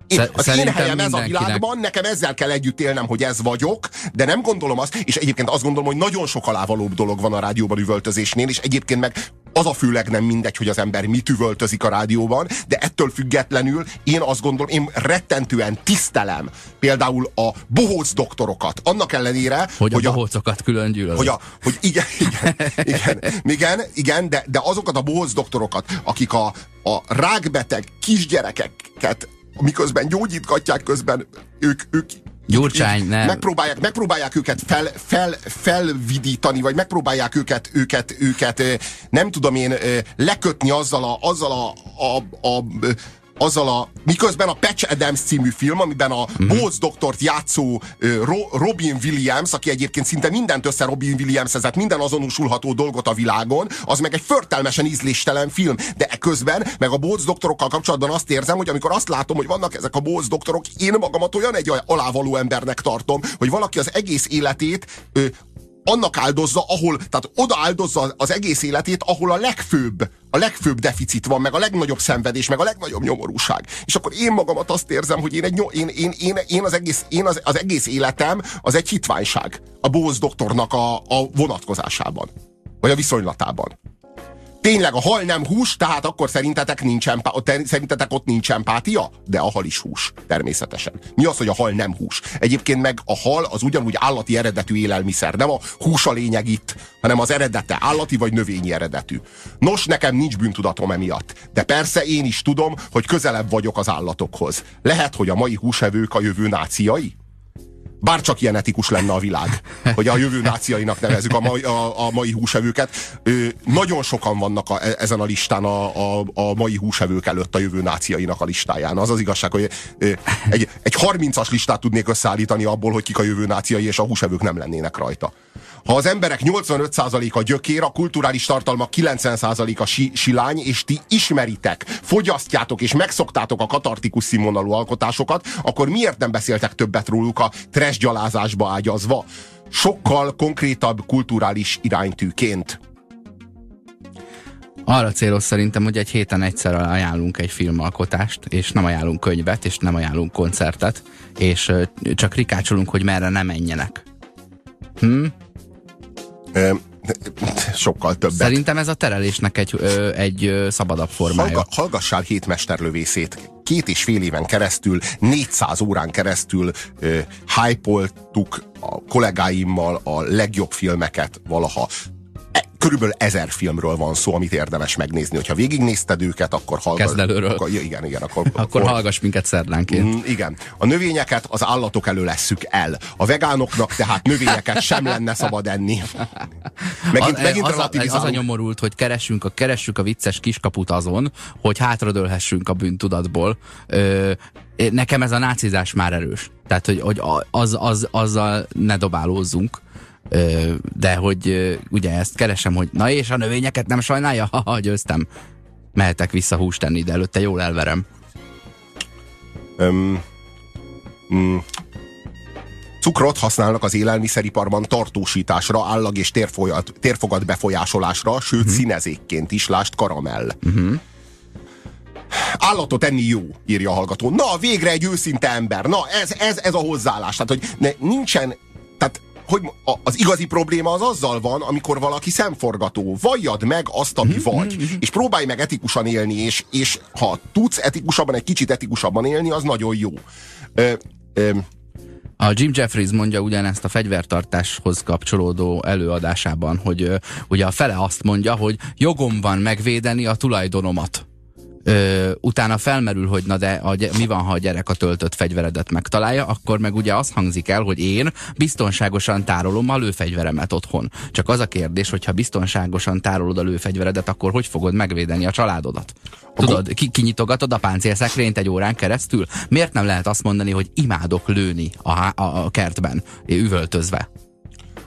Én, az én helyem ez a világban, nekem ezzel kell együtt élnem, hogy ez vagyok, de nem gondolom azt, és egyébként azt gondolom, hogy nagyon sok alávalóbb dolog van a rádióban üvöltözésnél, és egyébként meg az a főleg nem mindegy, hogy az ember mit üvöltözik a rádióban, de ettől függetlenül én azt gondolom, én rettentően tisztelem például a bohóc doktorokat. Annak ellenére, hogy, hogy a bohócokat külön gyűlöl. Hogy, a, hogy igen, igen, igen, igen, igen de, de azokat a bohóc doktorokat, akik a, a rákbeteg kisgyerekeket miközben gyógyítgatják közben, ők, ők Gyurcsány, nem. Megpróbálják, megpróbálják őket fel, fel, felvidítani, vagy megpróbálják őket, őket, őket nem tudom én, lekötni azzal a, azzal a, a, a azzal a, miközben a Patch Adams című film, amiben a mm-hmm. Bóz doktort játszó Ro, Robin Williams, aki egyébként szinte mindent össze Robin Williams ezett minden azonosulható dolgot a világon, az meg egy förtelmesen ízléstelen film. De közben, meg a Bóz doktorokkal kapcsolatban azt érzem, hogy amikor azt látom, hogy vannak ezek a Bóz doktorok, én magamat olyan egy alávaló embernek tartom, hogy valaki az egész életét ö, annak áldozza, ahol, tehát oda áldozza az egész életét, ahol a legfőbb, a legfőbb deficit van, meg a legnagyobb szenvedés, meg a legnagyobb nyomorúság. És akkor én magamat azt érzem, hogy én, egy, én, én, én, én, az, egész, én az, az egész életem az egy hitványság a Bóz doktornak a, a vonatkozásában, vagy a viszonylatában tényleg a hal nem hús, tehát akkor szerintetek, nincs empá- szerintetek ott nincs empátia? De a hal is hús, természetesen. Mi az, hogy a hal nem hús? Egyébként meg a hal az ugyanúgy állati eredetű élelmiszer. Nem a hús a lényeg itt, hanem az eredete, állati vagy növényi eredetű. Nos, nekem nincs bűntudatom emiatt. De persze én is tudom, hogy közelebb vagyok az állatokhoz. Lehet, hogy a mai húsevők a jövő náciai? Bárcsak ilyen etikus lenne a világ, hogy a jövő náciainak nevezzük a mai, a, a mai húsevőket. Ö, nagyon sokan vannak a, ezen a listán a, a, a mai húsevők előtt a jövő náciainak a listáján. Az az igazság, hogy ö, egy, egy 30-as listát tudnék összeállítani abból, hogy kik a jövő náciai, és a húsevők nem lennének rajta. Ha az emberek 85%-a gyökér, a kulturális tartalmak 90%-a si silány, és ti ismeritek, fogyasztjátok és megszoktátok a katartikus színvonalú alkotásokat, akkor miért nem beszéltek többet róluk a trash gyalázásba ágyazva? Sokkal konkrétabb kulturális iránytűként. Arra célos szerintem, hogy egy héten egyszer ajánlunk egy filmalkotást, és nem ajánlunk könyvet, és nem ajánlunk koncertet, és csak rikácsolunk, hogy merre nem menjenek. Hm? Sokkal többet. Szerintem ez a terelésnek egy, ö, egy szabadabb formája. Hallga, hallgassál hét mesterlövészét. Két és fél éven keresztül, 400 órán keresztül ö, hype a kollégáimmal a legjobb filmeket valaha körülbelül ezer filmről van szó, amit érdemes megnézni. Hogyha végignézted őket, akkor hallgass. Kezd előről. Akkor, igen, igen. Akkor, akkor, akkor hallgass minket szerdánként. Mm, igen. A növényeket az állatok elől lesszük el. A vegánoknak tehát növényeket sem lenne szabad enni. *laughs* Megint, a, megint az, a, az a nyomorult, hogy keressünk a, keressük a vicces kiskaput azon, hogy hátradőlhessünk a bűntudatból. Ö, nekem ez a nácizás már erős. Tehát, hogy, hogy az, az, azzal ne dobálózzunk de hogy ugye ezt keresem, hogy na és a növényeket nem sajnálja? *laughs* Ha, győztem. Mehetek vissza húst tenni, de előtte jól elverem. Um, mm, Cukrot használnak az élelmiszeriparban tartósításra, állag és térfolyat, térfogat befolyásolásra, sőt uh-huh. színezékként is, lást karamell. Uh-huh. Állatot enni jó, írja a hallgató. Na, végre egy őszinte ember. Na, ez, ez, ez a hozzáállás. Tehát, hogy ne, nincsen, tehát hogy az igazi probléma az azzal van, amikor valaki szemforgató. Valljad meg azt, ami mm-hmm. vagy, mhm. és próbálj meg etikusan élni, és, és ha tudsz etikusabban, egy kicsit etikusabban élni, az nagyon jó. Ö, ö, a Jim Jeffries mondja ugyanezt a fegyvertartáshoz kapcsolódó előadásában, hogy ugye a fele azt mondja, hogy jogom van megvédeni a tulajdonomat ö, utána felmerül, hogy na de a, mi van, ha a gyerek a töltött fegyveredet megtalálja, akkor meg ugye az hangzik el, hogy én biztonságosan tárolom a lőfegyveremet otthon. Csak az a kérdés, hogy ha biztonságosan tárolod a lőfegyveredet, akkor hogy fogod megvédeni a családodat? Tudod, ki, kinyitogatod a páncélszekrényt egy órán keresztül? Miért nem lehet azt mondani, hogy imádok lőni a, a, a kertben, üvöltözve?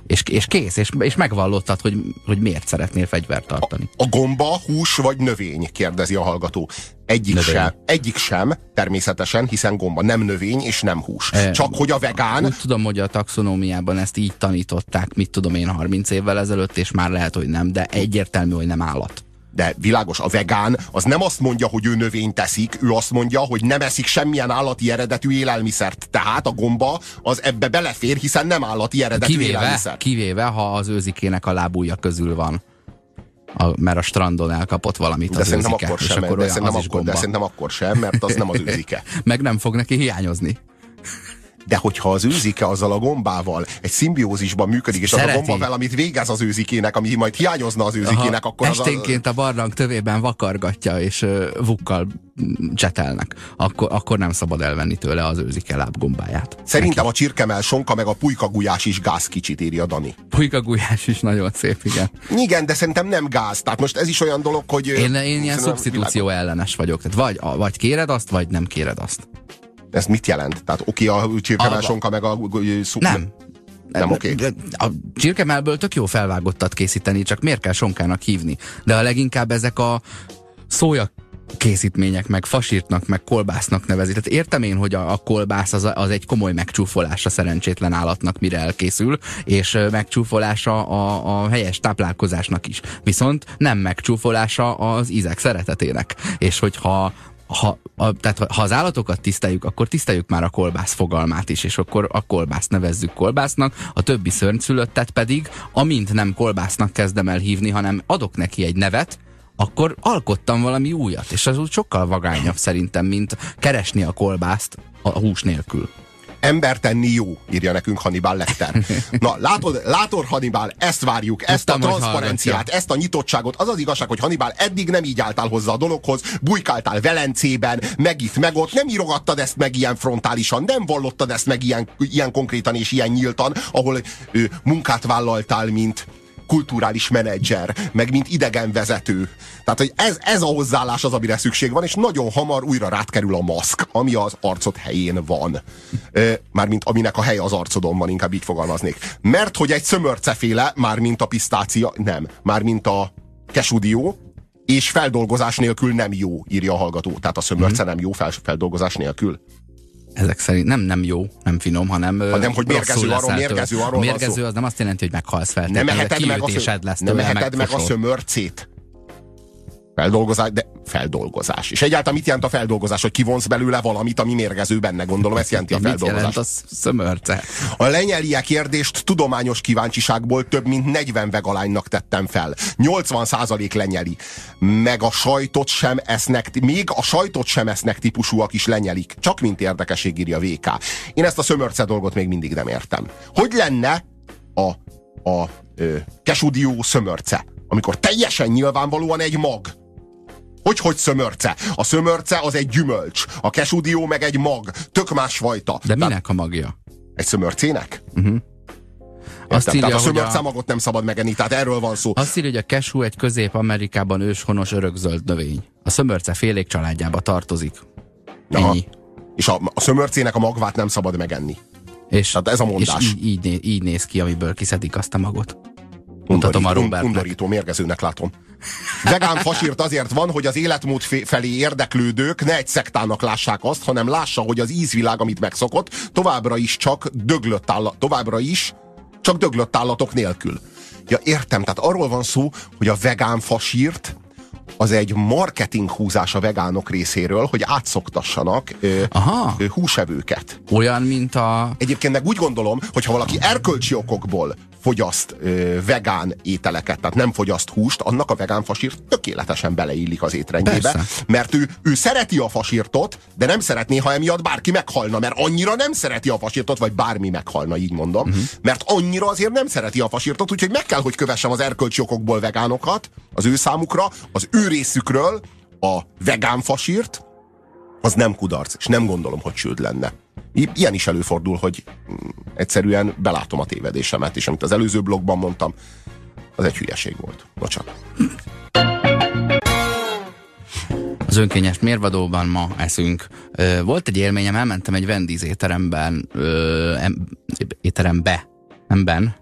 És, és kész, és, és megvallottad, hogy, hogy miért szeretnél fegyvert tartani. A, a gomba hús vagy növény, kérdezi a hallgató. Egyik növény. sem, egyik sem, természetesen, hiszen gomba nem növény és nem hús. E, Csak hogy a vegán... Úgy tudom, hogy a taxonómiában ezt így tanították, mit tudom én, 30 évvel ezelőtt, és már lehet, hogy nem, de egyértelmű, hogy nem állat. De világos, a vegán az nem azt mondja, hogy ő növényt teszik, ő azt mondja, hogy nem eszik semmilyen állati eredetű élelmiszert. Tehát a gomba az ebbe belefér, hiszen nem állati eredetű kivéve, élelmiszer. Kivéve, ha az őzikének a lábúja közül van. A, mert a strandon elkapott valamit de az szerintem őzike, akkor sem, akkor de, olyan, szerintem az akkor, de szerintem akkor sem, mert az nem az *laughs* őzike. Meg nem fog neki hiányozni. De hogyha az őzike azzal a gombával egy szimbiózisban működik, és Szereti. az a gomba valamit végez az őzikének, ami majd hiányozna az őzikének, Aha, akkor az a, esténként a barlang tövében vakargatja, és uh, vukkal csetelnek. Akkor, akkor nem szabad elvenni tőle az őzike lábgombáját. Szerintem a csirkemel sonka meg a pulyka gulyás is gáz kicsit írja Dani. Pulyka gulyás is nagyon szép, igen. Igen, de szerintem nem gáz. Tehát most ez is olyan dolog, hogy... Én, én ilyen szubstitúció ellenes vagyok. Tehát vagy, vagy kéred azt, vagy nem kéred azt. Ez mit jelent? Tehát oké, a csirkemel A- sonka meg a... szub- Nem. Nem oké. De A csirkemelből tök jó felvágottat készíteni, csak miért kell sonkának hívni? De a leginkább ezek a szója készítmények, meg fasírtnak, meg kolbásznak nevezi. Tehát értem én, hogy a, a kolbász az, az egy komoly megcsúfolása szerencsétlen állatnak, mire elkészül, és megcsúfolása a, a helyes táplálkozásnak is. Viszont nem megcsúfolása az ízek szeretetének. És hogyha ha, a, tehát ha az állatokat tiszteljük, akkor tiszteljük már a kolbász fogalmát is, és akkor a kolbászt nevezzük kolbásznak, a többi szörnyszülöttet pedig, amint nem kolbásznak kezdem el hívni, hanem adok neki egy nevet, akkor alkottam valami újat, és az úgy sokkal vagányabb szerintem, mint keresni a kolbászt a hús nélkül. Ember tenni jó, írja nekünk Hannibal Lecter. *laughs* Na, látod, látod Hannibal, ezt várjuk, ezt Tudtam, a transzparenciát, ezt a nyitottságot. Az az igazság, hogy Hannibal eddig nem így álltál hozzá a dologhoz, bujkáltál Velencében, meg itt, meg ott, nem írogattad ezt meg ilyen frontálisan, nem vallottad ezt meg ilyen, ilyen konkrétan és ilyen nyíltan, ahol ő, munkát vállaltál, mint kulturális menedzser, meg mint idegenvezető. Tehát, hogy ez, ez a hozzáállás az, amire szükség van, és nagyon hamar újra rád kerül a maszk, ami az arcod helyén van. Mármint aminek a helye az arcodon van, inkább így fogalmaznék. Mert hogy egy szömörceféle, mármint a pisztácia, nem, mármint a kesudió, és feldolgozás nélkül nem jó, írja a hallgató. Tehát a szömörce nem jó fel, feldolgozás nélkül. Ezek szerint nem, nem jó, nem finom, hanem Hanem, hogy mérgező, arról- mérgező, arról mérgező az nem azt jelenti, hogy meghalsz fel. Nem eheted meg a, lesz nem eheted meg a szömörcét. Feldolgozás, de feldolgozás. És egyáltalán mit jelent a feldolgozás? Hogy kivonsz belőle valamit, ami mérgező benne, gondolom, ezt jelenti a Mit jelent feldolgozás. a szömörce? A lenyeliek kérdést tudományos kíváncsiságból több mint 40 vegalánynak tettem fel. 80% lenyeli. Meg a sajtot sem esznek, még a sajtot sem esznek típusúak is lenyelik. Csak mint érdekesség írja VK. Én ezt a szömörce dolgot még mindig nem értem. Hogy lenne a, a ö, kesudió szömörce? Amikor teljesen nyilvánvalóan egy mag. Hogy, hogy szömörce? A szömörce az egy gyümölcs, a kesudió meg egy mag, tök más fajta. De minek a magja? Egy szömörcének? Uh-huh. Azt Értem, írja, tehát a hogy szömörce a, magot nem szabad megenni, tehát erről van szó. azt írja, hogy a cashew egy közép-amerikában őshonos örökzöld növény. A szömörce félék családjába tartozik. Aha. Ennyi. És a, a szömörcének a magvát nem szabad megenni. És, Tehát ez a mondás. És így, így, né- így néz ki, amiből kiszedik azt a magot. Mutatom a Undorító, Robertnek. undorító, mérgezőnek látom. Vegán fasírt azért van, hogy az életmód felé érdeklődők ne egy szektának lássák azt, hanem lássa, hogy az ízvilág, amit megszokott, továbbra is csak döglött állat, továbbra is csak döglött állatok nélkül. Ja, értem, tehát arról van szó, hogy a vegán fasírt az egy marketing húzás a vegánok részéről, hogy átszoktassanak ö, Aha. ö, húsevőket. Olyan, mint a... Egyébként meg úgy gondolom, hogy ha valaki erkölcsi okokból fogyaszt ö, vegán ételeket, tehát nem fogyaszt húst, annak a vegán fasírt tökéletesen beleillik az étrendjébe. Persze. Mert ő, ő szereti a fasírtot, de nem szeretné, ha emiatt bárki meghalna, mert annyira nem szereti a fasírtot, vagy bármi meghalna, így mondom. Uh-huh. Mert annyira azért nem szereti a fasírtot, úgyhogy meg kell, hogy kövessem az erkölcsi okokból vegánokat, az ő számukra, az ő részükről a vegán fasírt, az nem kudarc, és nem gondolom, hogy csőd lenne. Ilyen is előfordul, hogy mm, egyszerűen belátom a tévedésemet, és amit az előző blogban mondtam, az egy hülyeség volt. Bocsánat. Az önkényes mérvadóban ma eszünk. Volt egy élményem, elmentem egy Wendy's étteremben, ö, em, étterembe, nem ben,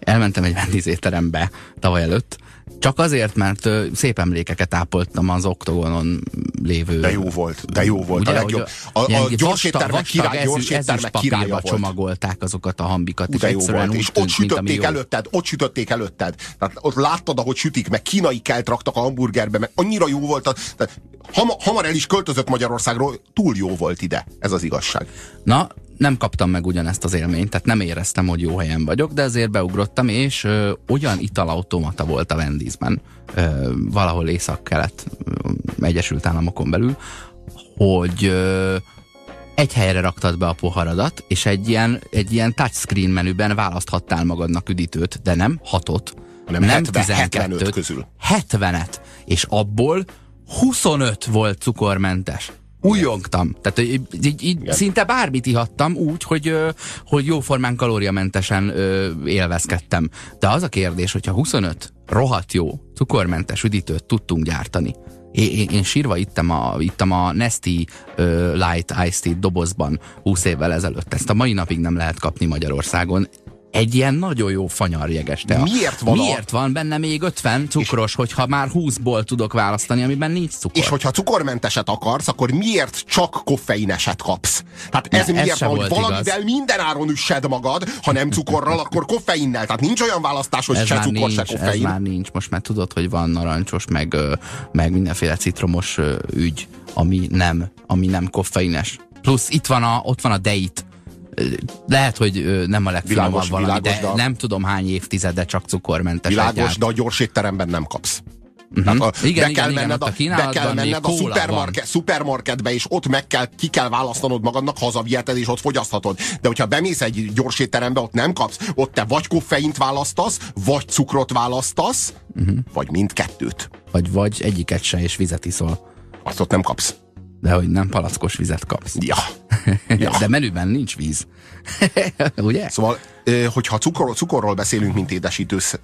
elmentem egy Wendy's étterembe tavaly előtt, Csak azért, mert szép emlékeket ápoltam az oktogonon lévő... De jó volt, de jó volt. Ugye, a legjobb. A, a gyors éttermek király, gyors éttermek királya volt. csomagolták azokat a hambikat, és egyszerűen volt. És ott sütötték előtted, ott sütötték előtted. Tehát ott láttad, ahogy sütik, meg kínai kelt raktak a hamburgerbe, meg annyira jó volt. A, tehát hamar el is költözött Magyarországról, túl jó volt ide. Ez az igazság. Na, nem kaptam meg ugyanezt az élményt, tehát nem éreztem, hogy jó helyen vagyok, de azért beugrottam, és ö, olyan italautomata volt a Vendízben, ö, valahol észak-kelet Egyesült Államokon belül, hogy ö, egy helyre raktad be a poharadat, és egy ilyen, egy ilyen touchscreen menüben választhattál magadnak üdítőt, de nem hatot, nem, nem 70, 75 közül. 70-et, és abból 25 volt cukormentes újongtam. Tehát így, így, így szinte bármit ihattam úgy, hogy, hogy jóformán kalóriamentesen élvezkedtem. De az a kérdés, hogyha 25 rohadt jó cukormentes üdítőt tudtunk gyártani, én, én, sírva ittem a, ittem a Nesty uh, Light Ice Tea dobozban 20 évvel ezelőtt. Ezt a mai napig nem lehet kapni Magyarországon egy ilyen nagyon jó fanyarjeges tea. Miért van, Miért a... van benne még 50 cukros, és... hogyha már 20-ból tudok választani, amiben nincs cukor? És hogyha cukormenteset akarsz, akkor miért csak koffeineset kapsz? Tehát ez ne, miért ez van, hogy valamivel igaz. minden áron üssed magad, ha nem cukorral, akkor koffeinnel. Tehát nincs olyan választás, hogy ez se cukor, nincs, se koffein. Ez már nincs, most már tudod, hogy van narancsos, meg, meg mindenféle citromos ügy, ami nem, ami nem koffeines. Plusz itt van a, ott van a date, lehet, hogy nem a legfinomabb valami, világos, de, de nem tudom hány évtizede csak cukormentes. Világos, egyált. de a gyors étteremben nem kapsz. Uh-huh. Tehát a, igen, be kell igen, menned, igen, a, be kell menned a szupermarket, szupermarketbe, és ott meg kell, ki kell választanod magadnak, hazaviheted, és ott fogyaszthatod. De hogyha bemész egy gyors étterembe, ott nem kapsz, ott te vagy koffeint választasz, vagy cukrot választasz, uh-huh. vagy mindkettőt. Vagy, vagy egyiket se, és vizet iszol. Azt ott nem kapsz. De hogy nem palackos vizet kapsz. Ja. *laughs* ja. De menüben nincs víz. *laughs* Ugye? Szóval, hogyha cukor, cukorról beszélünk, mint édesítősz,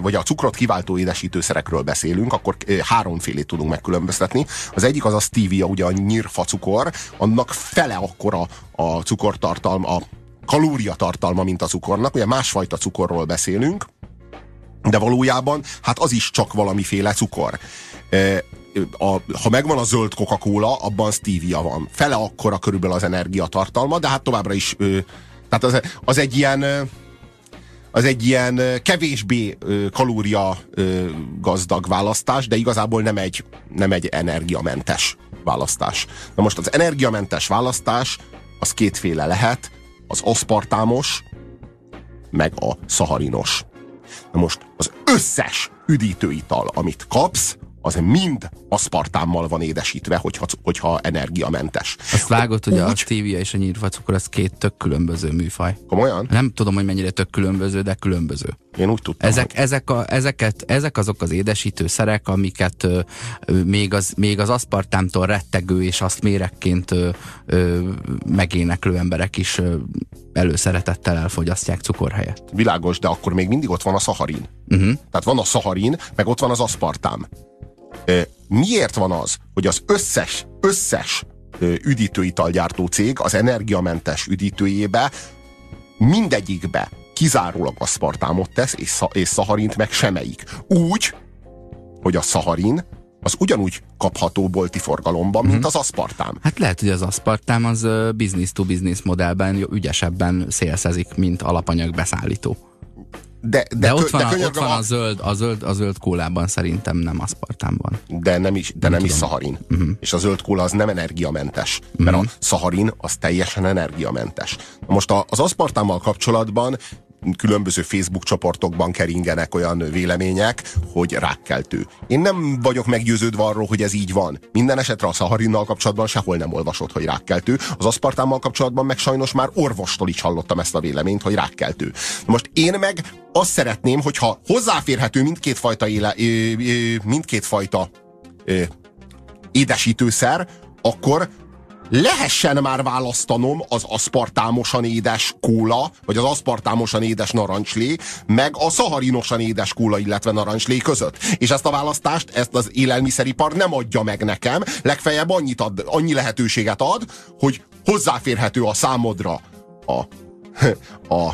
vagy a cukrot kiváltó édesítőszerekről beszélünk, akkor háromfélét tudunk megkülönböztetni. Az egyik az a stevia, ugye a nyírfa cukor, annak fele akkora a cukortartalma, a kalóriatartalma, mint a cukornak. Ugye másfajta cukorról beszélünk, de valójában hát az is csak valamiféle cukor a, ha megvan a zöld Coca-Cola, abban stevia van. Fele akkora körülbelül az energiatartalma, de hát továbbra is, ö, tehát az, az egy ilyen az egy ilyen kevésbé kalória gazdag választás, de igazából nem egy, nem egy energiamentes választás. Na most az energiamentes választás az kétféle lehet, az aszpartámos, meg a szaharinos. Na most az összes üdítőital, amit kapsz, az mind aszpartámmal van édesítve, hogyha, hogyha energiamentes. Azt vágott, hogy a stevia és a nyírfacukor az két tök különböző műfaj. Komolyan? Nem tudom, hogy mennyire tök különböző, de különböző. Én úgy tudtam. Ezek, hogy... ezek, a, ezeket, ezek azok az édesítőszerek, amiket ö, még, az, még az aszpartámtól rettegő és azt mérekként ö, ö, megéneklő emberek is ö, előszeretettel elfogyasztják cukor helyett. Világos, de akkor még mindig ott van a szaharin. Uh-huh. Tehát van a szaharin, meg ott van az aszpartám. Miért van az, hogy az összes, összes üdítőitalgyártó cég az energiamentes üdítőjébe mindegyikbe kizárólag aszpartámot tesz, és, sz- és szaharint meg semmelyik. Úgy, hogy a szaharin az ugyanúgy kapható bolti forgalomban, mint mm-hmm. az aszpartám. Hát lehet, hogy az aszpartám az business to business modellben ügyesebben szélszezik, mint alapanyag beszállító. De, de, de ott van, de a, ott van a, zöld, a, zöld, a zöld kólában szerintem nem aszpartámban. De nem is, de nem, nem is szaharin. Uh-huh. És a zöld kóla az nem energiamentes. Uh-huh. Mert a szaharin az teljesen energiamentes. Most az aszpartámmal kapcsolatban különböző Facebook csoportokban keringenek olyan vélemények, hogy rákkeltő. Én nem vagyok meggyőződve arról, hogy ez így van. Minden esetre a szaharinnal kapcsolatban sehol nem olvasott, hogy rákkeltő. Az aszpartámmal kapcsolatban meg sajnos már orvostól is hallottam ezt a véleményt, hogy rákkeltő. Most én meg azt szeretném, hogyha hozzáférhető mindkét fajta, éle, mindkét fajta édesítőszer, akkor lehessen már választanom az aszpartámosan édes kóla, vagy az aszpartámosan édes narancslé, meg a szaharinosan édes kóla, illetve narancslé között. És ezt a választást, ezt az élelmiszeripar nem adja meg nekem, legfeljebb annyit ad, annyi lehetőséget ad, hogy hozzáférhető a számodra a, *laughs* a,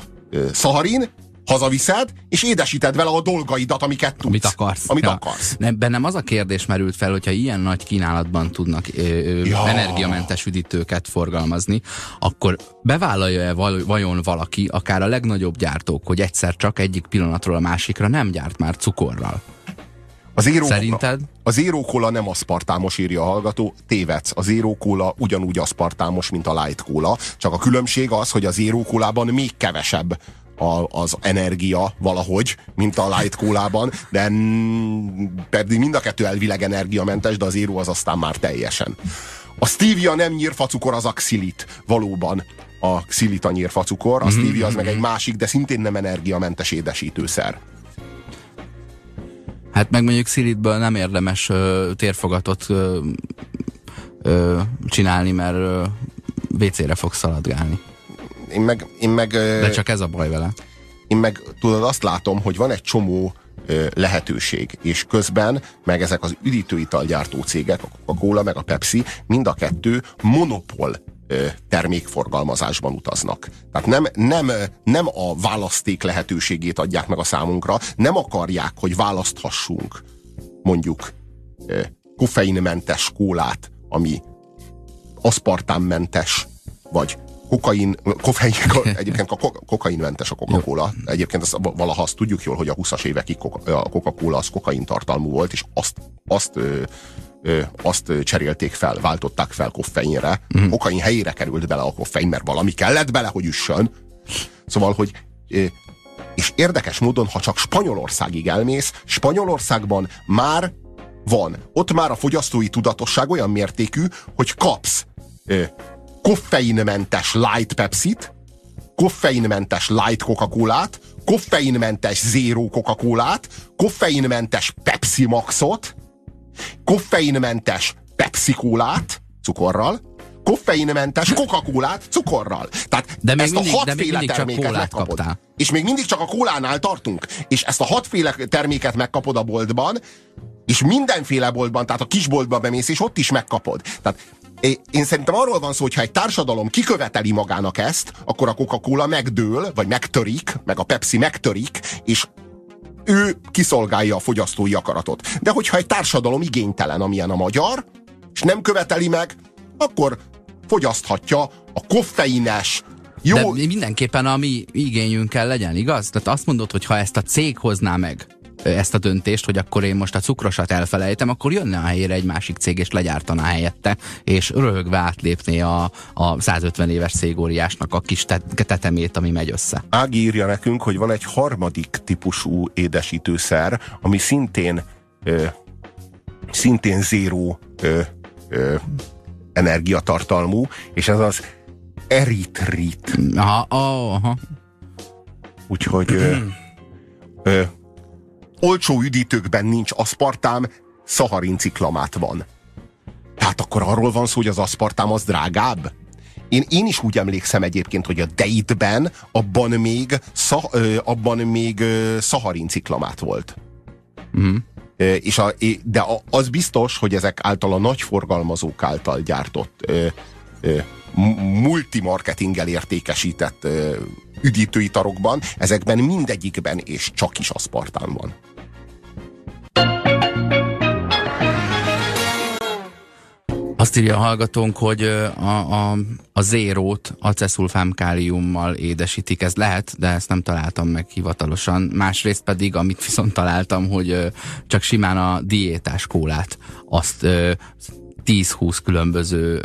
szaharin, hazaviszed, és édesíted vele a dolgaidat, amiket tudsz. Amit akarsz. Amit ja. akarsz. Nem, bennem az a kérdés merült fel, hogyha ilyen nagy kínálatban tudnak ö, ö, Ja. energiamentes üdítőket forgalmazni, akkor bevállalja-e val- vajon valaki, akár a legnagyobb gyártók, hogy egyszer csak egyik pillanatról a másikra nem gyárt már cukorral? A Zero Szerinted? A Zero Cola nem aszpartámos, írja a hallgató. Tévedsz. A Zero Cola ugyanúgy aszpartámos, mint a Light Cola. Csak a különbség az, hogy a Zero Cola-ban még kevesebb a, az energia valahogy, mint a Light Cola-ban, de pedig mind a kettő elvileg energiamentes, de a Zero az aztán már teljesen. A stevia nem nyírfacukor, az a xilit. Valóban a xilit a nyírfacukor, a stevia az meg egy másik, de szintén nem energiamentes édesítőszer. Hát meg mondjuk szilitből nem érdemes ö, térfogatot ö, ö, csinálni, mert ö, WC-re fog szaladgálni. Én meg, én meg De csak ez a baj vele. én meg tudod, azt látom, hogy van egy csomó lehetőség, és közben meg ezek az üdítőitalgyártó cégek, a Coca-Cola meg a Pepsi, mind a kettő monopól termékforgalmazásban utaznak. Tehát nem, nem, nem a választék lehetőségét adják meg a számunkra, nem akarják, hogy választhassunk mondjuk koffeinmentes kólát, ami aszpartámmentes, vagy kokain, koffein, *laughs* egyébként a ko- kokainmentes a Coca-Cola. Egyébként azt, valaha azt tudjuk jól, hogy a 20-as évekig a Coca-Cola az kokain tartalmú volt, és azt, azt ö, ö, azt cserélték fel, váltották fel koffeinre. Mm. Kokain helyére került bele a koffein, mert valami kellett bele, hogy üssön. Szóval, hogy ö, és érdekes módon, ha csak Spanyolországig elmész, Spanyolországban már van. Ott már a fogyasztói tudatosság olyan mértékű, hogy kapsz ö, koffeinmentes light Pepsi-t, koffeinmentes light Coca-Colát, koffeinmentes zero Coca-Colát, koffeinmentes Pepsi Maxot, koffeinmentes Pepsi Colát cukorral, koffeinmentes Coca-Colát cukorral. Tehát De ezt mindig- a de még hatféle mindig csak terméket megkapod. kaptál. És még mindig csak a kólánál tartunk. És ezt a hatféle terméket megkapod a boltban, és mindenféle boltban, tehát a kisboltba bemész, és ott is megkapod. Tehát én szerintem arról van szó, hogy ha egy társadalom kiköveteli magának ezt, akkor a Coca-Cola megdől, vagy megtörik, meg a Pepsi megtörik, és ő kiszolgálja a fogyasztói akaratot. De hogyha egy társadalom igénytelen, amilyen a magyar, és nem követeli meg, akkor fogyaszthatja a koffeines, jó, De mindenképpen a mi igényünkkel legyen, igaz? Tehát azt mondod, hogy ha ezt a cég hozná meg, ezt a döntést, hogy akkor én most a cukrosat elfelejtem, akkor jönne a helyére egy másik cég, és legyártaná helyette, és röhögve átlépné a, a 150 éves szégóriásnak a kis te- tetemét, ami megy össze. Ági írja nekünk, hogy van egy harmadik típusú édesítőszer, ami szintén ö, szintén zéró ö, ö, energiatartalmú, és ez az eritrit. Aha, aha. Úgyhogy ö, ö, olcsó üdítőkben nincs aszpartám, szaharin ciklamát van. Tehát akkor arról van szó, hogy az aszpartám az drágább? Én, én is úgy emlékszem egyébként, hogy a Deitben abban még, szah, abban még szaharin ciklamát volt. Ö, és a, de az biztos, hogy ezek által a nagy forgalmazók által gyártott multimarketinggel értékesített üdítőitarokban, ezekben mindegyikben és csak is aszpartán van. Azt írja a hallgatónk, hogy a, a, a zérót aceszulfám káliummal édesítik. Ez lehet, de ezt nem találtam meg hivatalosan. Másrészt pedig, amit viszont találtam, hogy csak simán a diétás kólát, azt ö, 10-20 különböző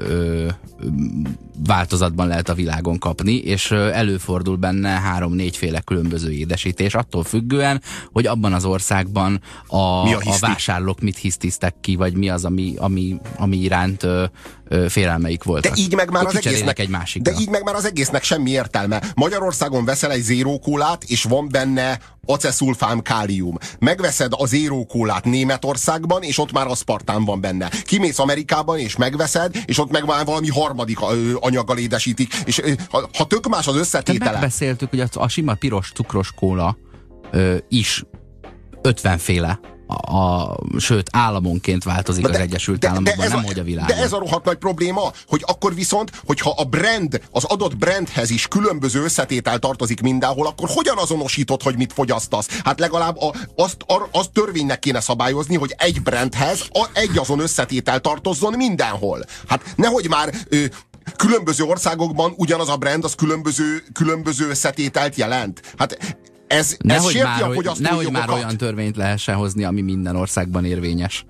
változatban lehet a világon kapni, és előfordul benne 3-4 féle különböző édesítés, attól függően, hogy abban az országban a, Mi a a vásárlók mit hisztiztek ki, vagy mi az, ami, ami, ami iránt ö, ö, félelmeik De voltak. így meg már az egésznek, egy másikra. de így meg már az egésznek semmi értelme. Magyarországon veszel egy zérókólát, és van benne aceszulfám kálium. Megveszed a zérókólát Németországban, és ott már aszpartán van benne. Kimész Amerikában, és megveszed, és ott meg már valami harmadik ö, anyaggal édesítik. És ha, ha tök más az összetétele, megbeszéltük, hogy a, a sima piros cukros kóla ö, is 50 féle a, a, sőt államonként változik de, az Egyesült de, Államokban, de nem a, hogy a világon. De ez a rohadt nagy probléma, hogy akkor viszont, hogyha a brand, az adott brandhez is különböző összetétel tartozik mindenhol, akkor hogyan azonosítod, hogy mit fogyasztasz? Hát legalább a, azt, a, azt törvénynek kéne szabályozni, hogy egy brandhez a, egy azon összetétel tartozzon mindenhol. Hát nehogy már ö, különböző országokban ugyanaz a brand az különböző, különböző összetételt jelent. Hát ez, nehogy ez már, a fogyasztói Nehogy már olyan törvényt lehessen hozni, ami minden országban érvényes.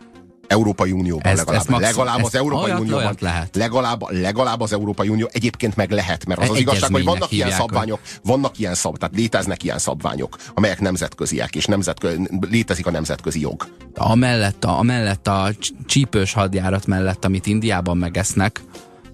Európai Unióban ez, legalább. Ez maximum, legalább az Európai olyat, Unióban. Olyat lehet. Legalább, legalább az Európai Unió egyébként meg lehet, mert az az igazság, hogy vannak ilyen szabványok, hogy... vannak ilyen szab, tehát léteznek ilyen szabványok, amelyek nemzetköziek, és nemzetközi, létezik a nemzetközi jog. Amellett a, amellett a csípős hadjárat mellett, amit Indiában megesznek,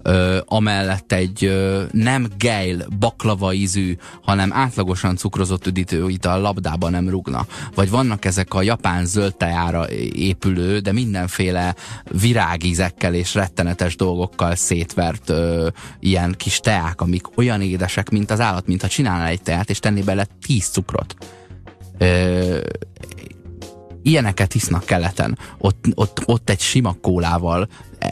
ö, amellett egy ö, nem gejl baklava ízű, hanem átlagosan cukrozott üdítőital labdába nem rugna. Vagy vannak ezek a japán zöld tejára épülő, de mindenféle virágízekkel és rettenetes dolgokkal szétvert ö, ilyen kis teák, amik olyan édesek, mint az állat, mintha csinálnál egy teát, és tenni bele tíz cukrot. Ö, ilyeneket hisznak keleten. Ott, ott, ott egy sima kólával eh,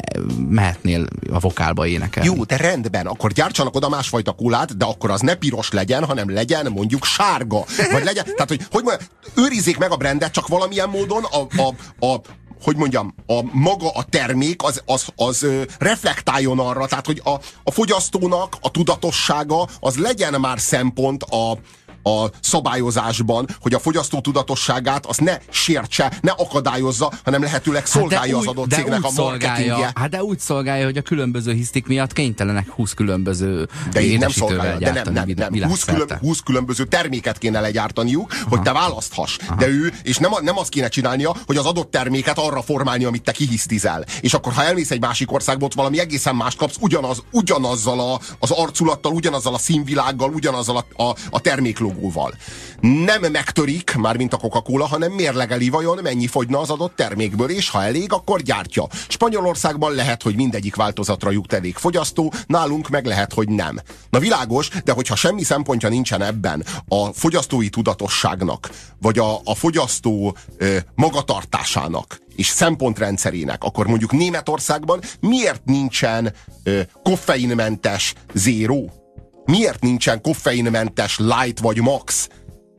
mehetnél a vokálba énekelni. Jó, de rendben, akkor gyártsanak oda másfajta kólát, de akkor az ne piros legyen, hanem legyen mondjuk sárga. Vagy legyen, tehát hogy, hogy mondjam, őrizzék meg a brandet, csak valamilyen módon a, a, a hogy mondjam, a maga a termék az, az, az reflektáljon arra, tehát hogy a, a fogyasztónak a tudatossága az legyen már szempont a, a szabályozásban, hogy a fogyasztó tudatosságát az ne sértse, ne akadályozza, hanem lehetőleg szolgálja hát az adott cégnek a marketingje. Hát de úgy szolgálja, hogy a különböző hisztik miatt kénytelenek 20 különböző de így nem szolgálja, de nem, nem, nem. 20, külön, 20 különböző terméket kéne legyártaniuk, Aha. hogy te választhass. Aha. De ő, és nem, nem azt kéne csinálnia, hogy az adott terméket arra formálni, amit te kihisztizel. És akkor, ha elmész egy másik országba, ott valami egészen más kapsz, ugyanaz, ugyanazzal a, az arculattal, ugyanazzal a színvilággal, ugyanazzal a, a, a terméklogóval logóval. Nem megtörik, már mint a Coca-Cola, hanem mérlegeli vajon mennyi fogyna az adott termékből, és ha elég, akkor gyártja. Spanyolországban lehet, hogy mindegyik változatra jut elég fogyasztó, nálunk meg lehet, hogy nem. Na világos, de hogyha semmi szempontja nincsen ebben a fogyasztói tudatosságnak, vagy a, a fogyasztó ö, magatartásának, és szempontrendszerének, akkor mondjuk Németországban miért nincsen ö, koffeinmentes zéró? Miért nincsen koffeinmentes light vagy max?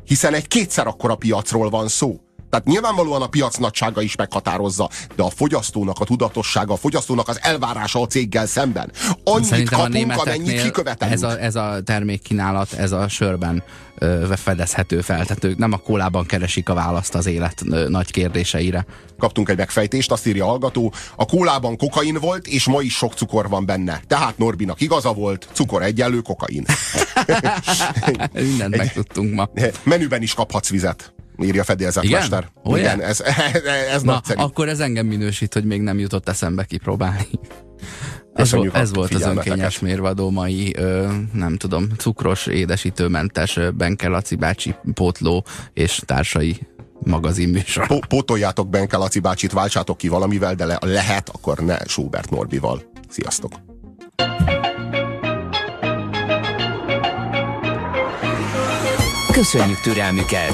Hiszen egy kétszer akkora piacról van szó. Tehát nyilvánvalóan a piac nagysága is meghatározza, de a fogyasztónak a tudatossága, a fogyasztónak az elvárása a céggel szemben. Annyit Szerintem kapunk, amennyit kikövetelünk. Ez a, ez a termékkínálat, ez a sörben ö, fedezhető fel. Tehát ők nem a kólában keresik a választ az élet ö, nagy kérdéseire. Kaptunk egy megfejtést, azt írja a hallgató. A kólában kokain volt, és ma is sok cukor van benne. Tehát Norbinak igaza volt, cukor egyenlő kokain. *laughs* Mindent megtudtunk ma. Menüben is kaphatsz vizet írja fedélzetmester. Igen? Igen, ez, ez, *laughs* ez Na, nagyszerű. akkor ez engem minősít, hogy még nem jutott eszembe kipróbálni. *laughs* Ez, vo- ez volt az önkényes mérvadó mai, ö, nem tudom, cukros, édesítőmentes Benke Laci bácsi pótló és társai magazinműsor. Po- pótoljátok Benke Laci bácsit, váltsátok ki valamivel, de le- lehet, akkor ne Schubert Norbival. Sziasztok! Köszönjük türelmüket!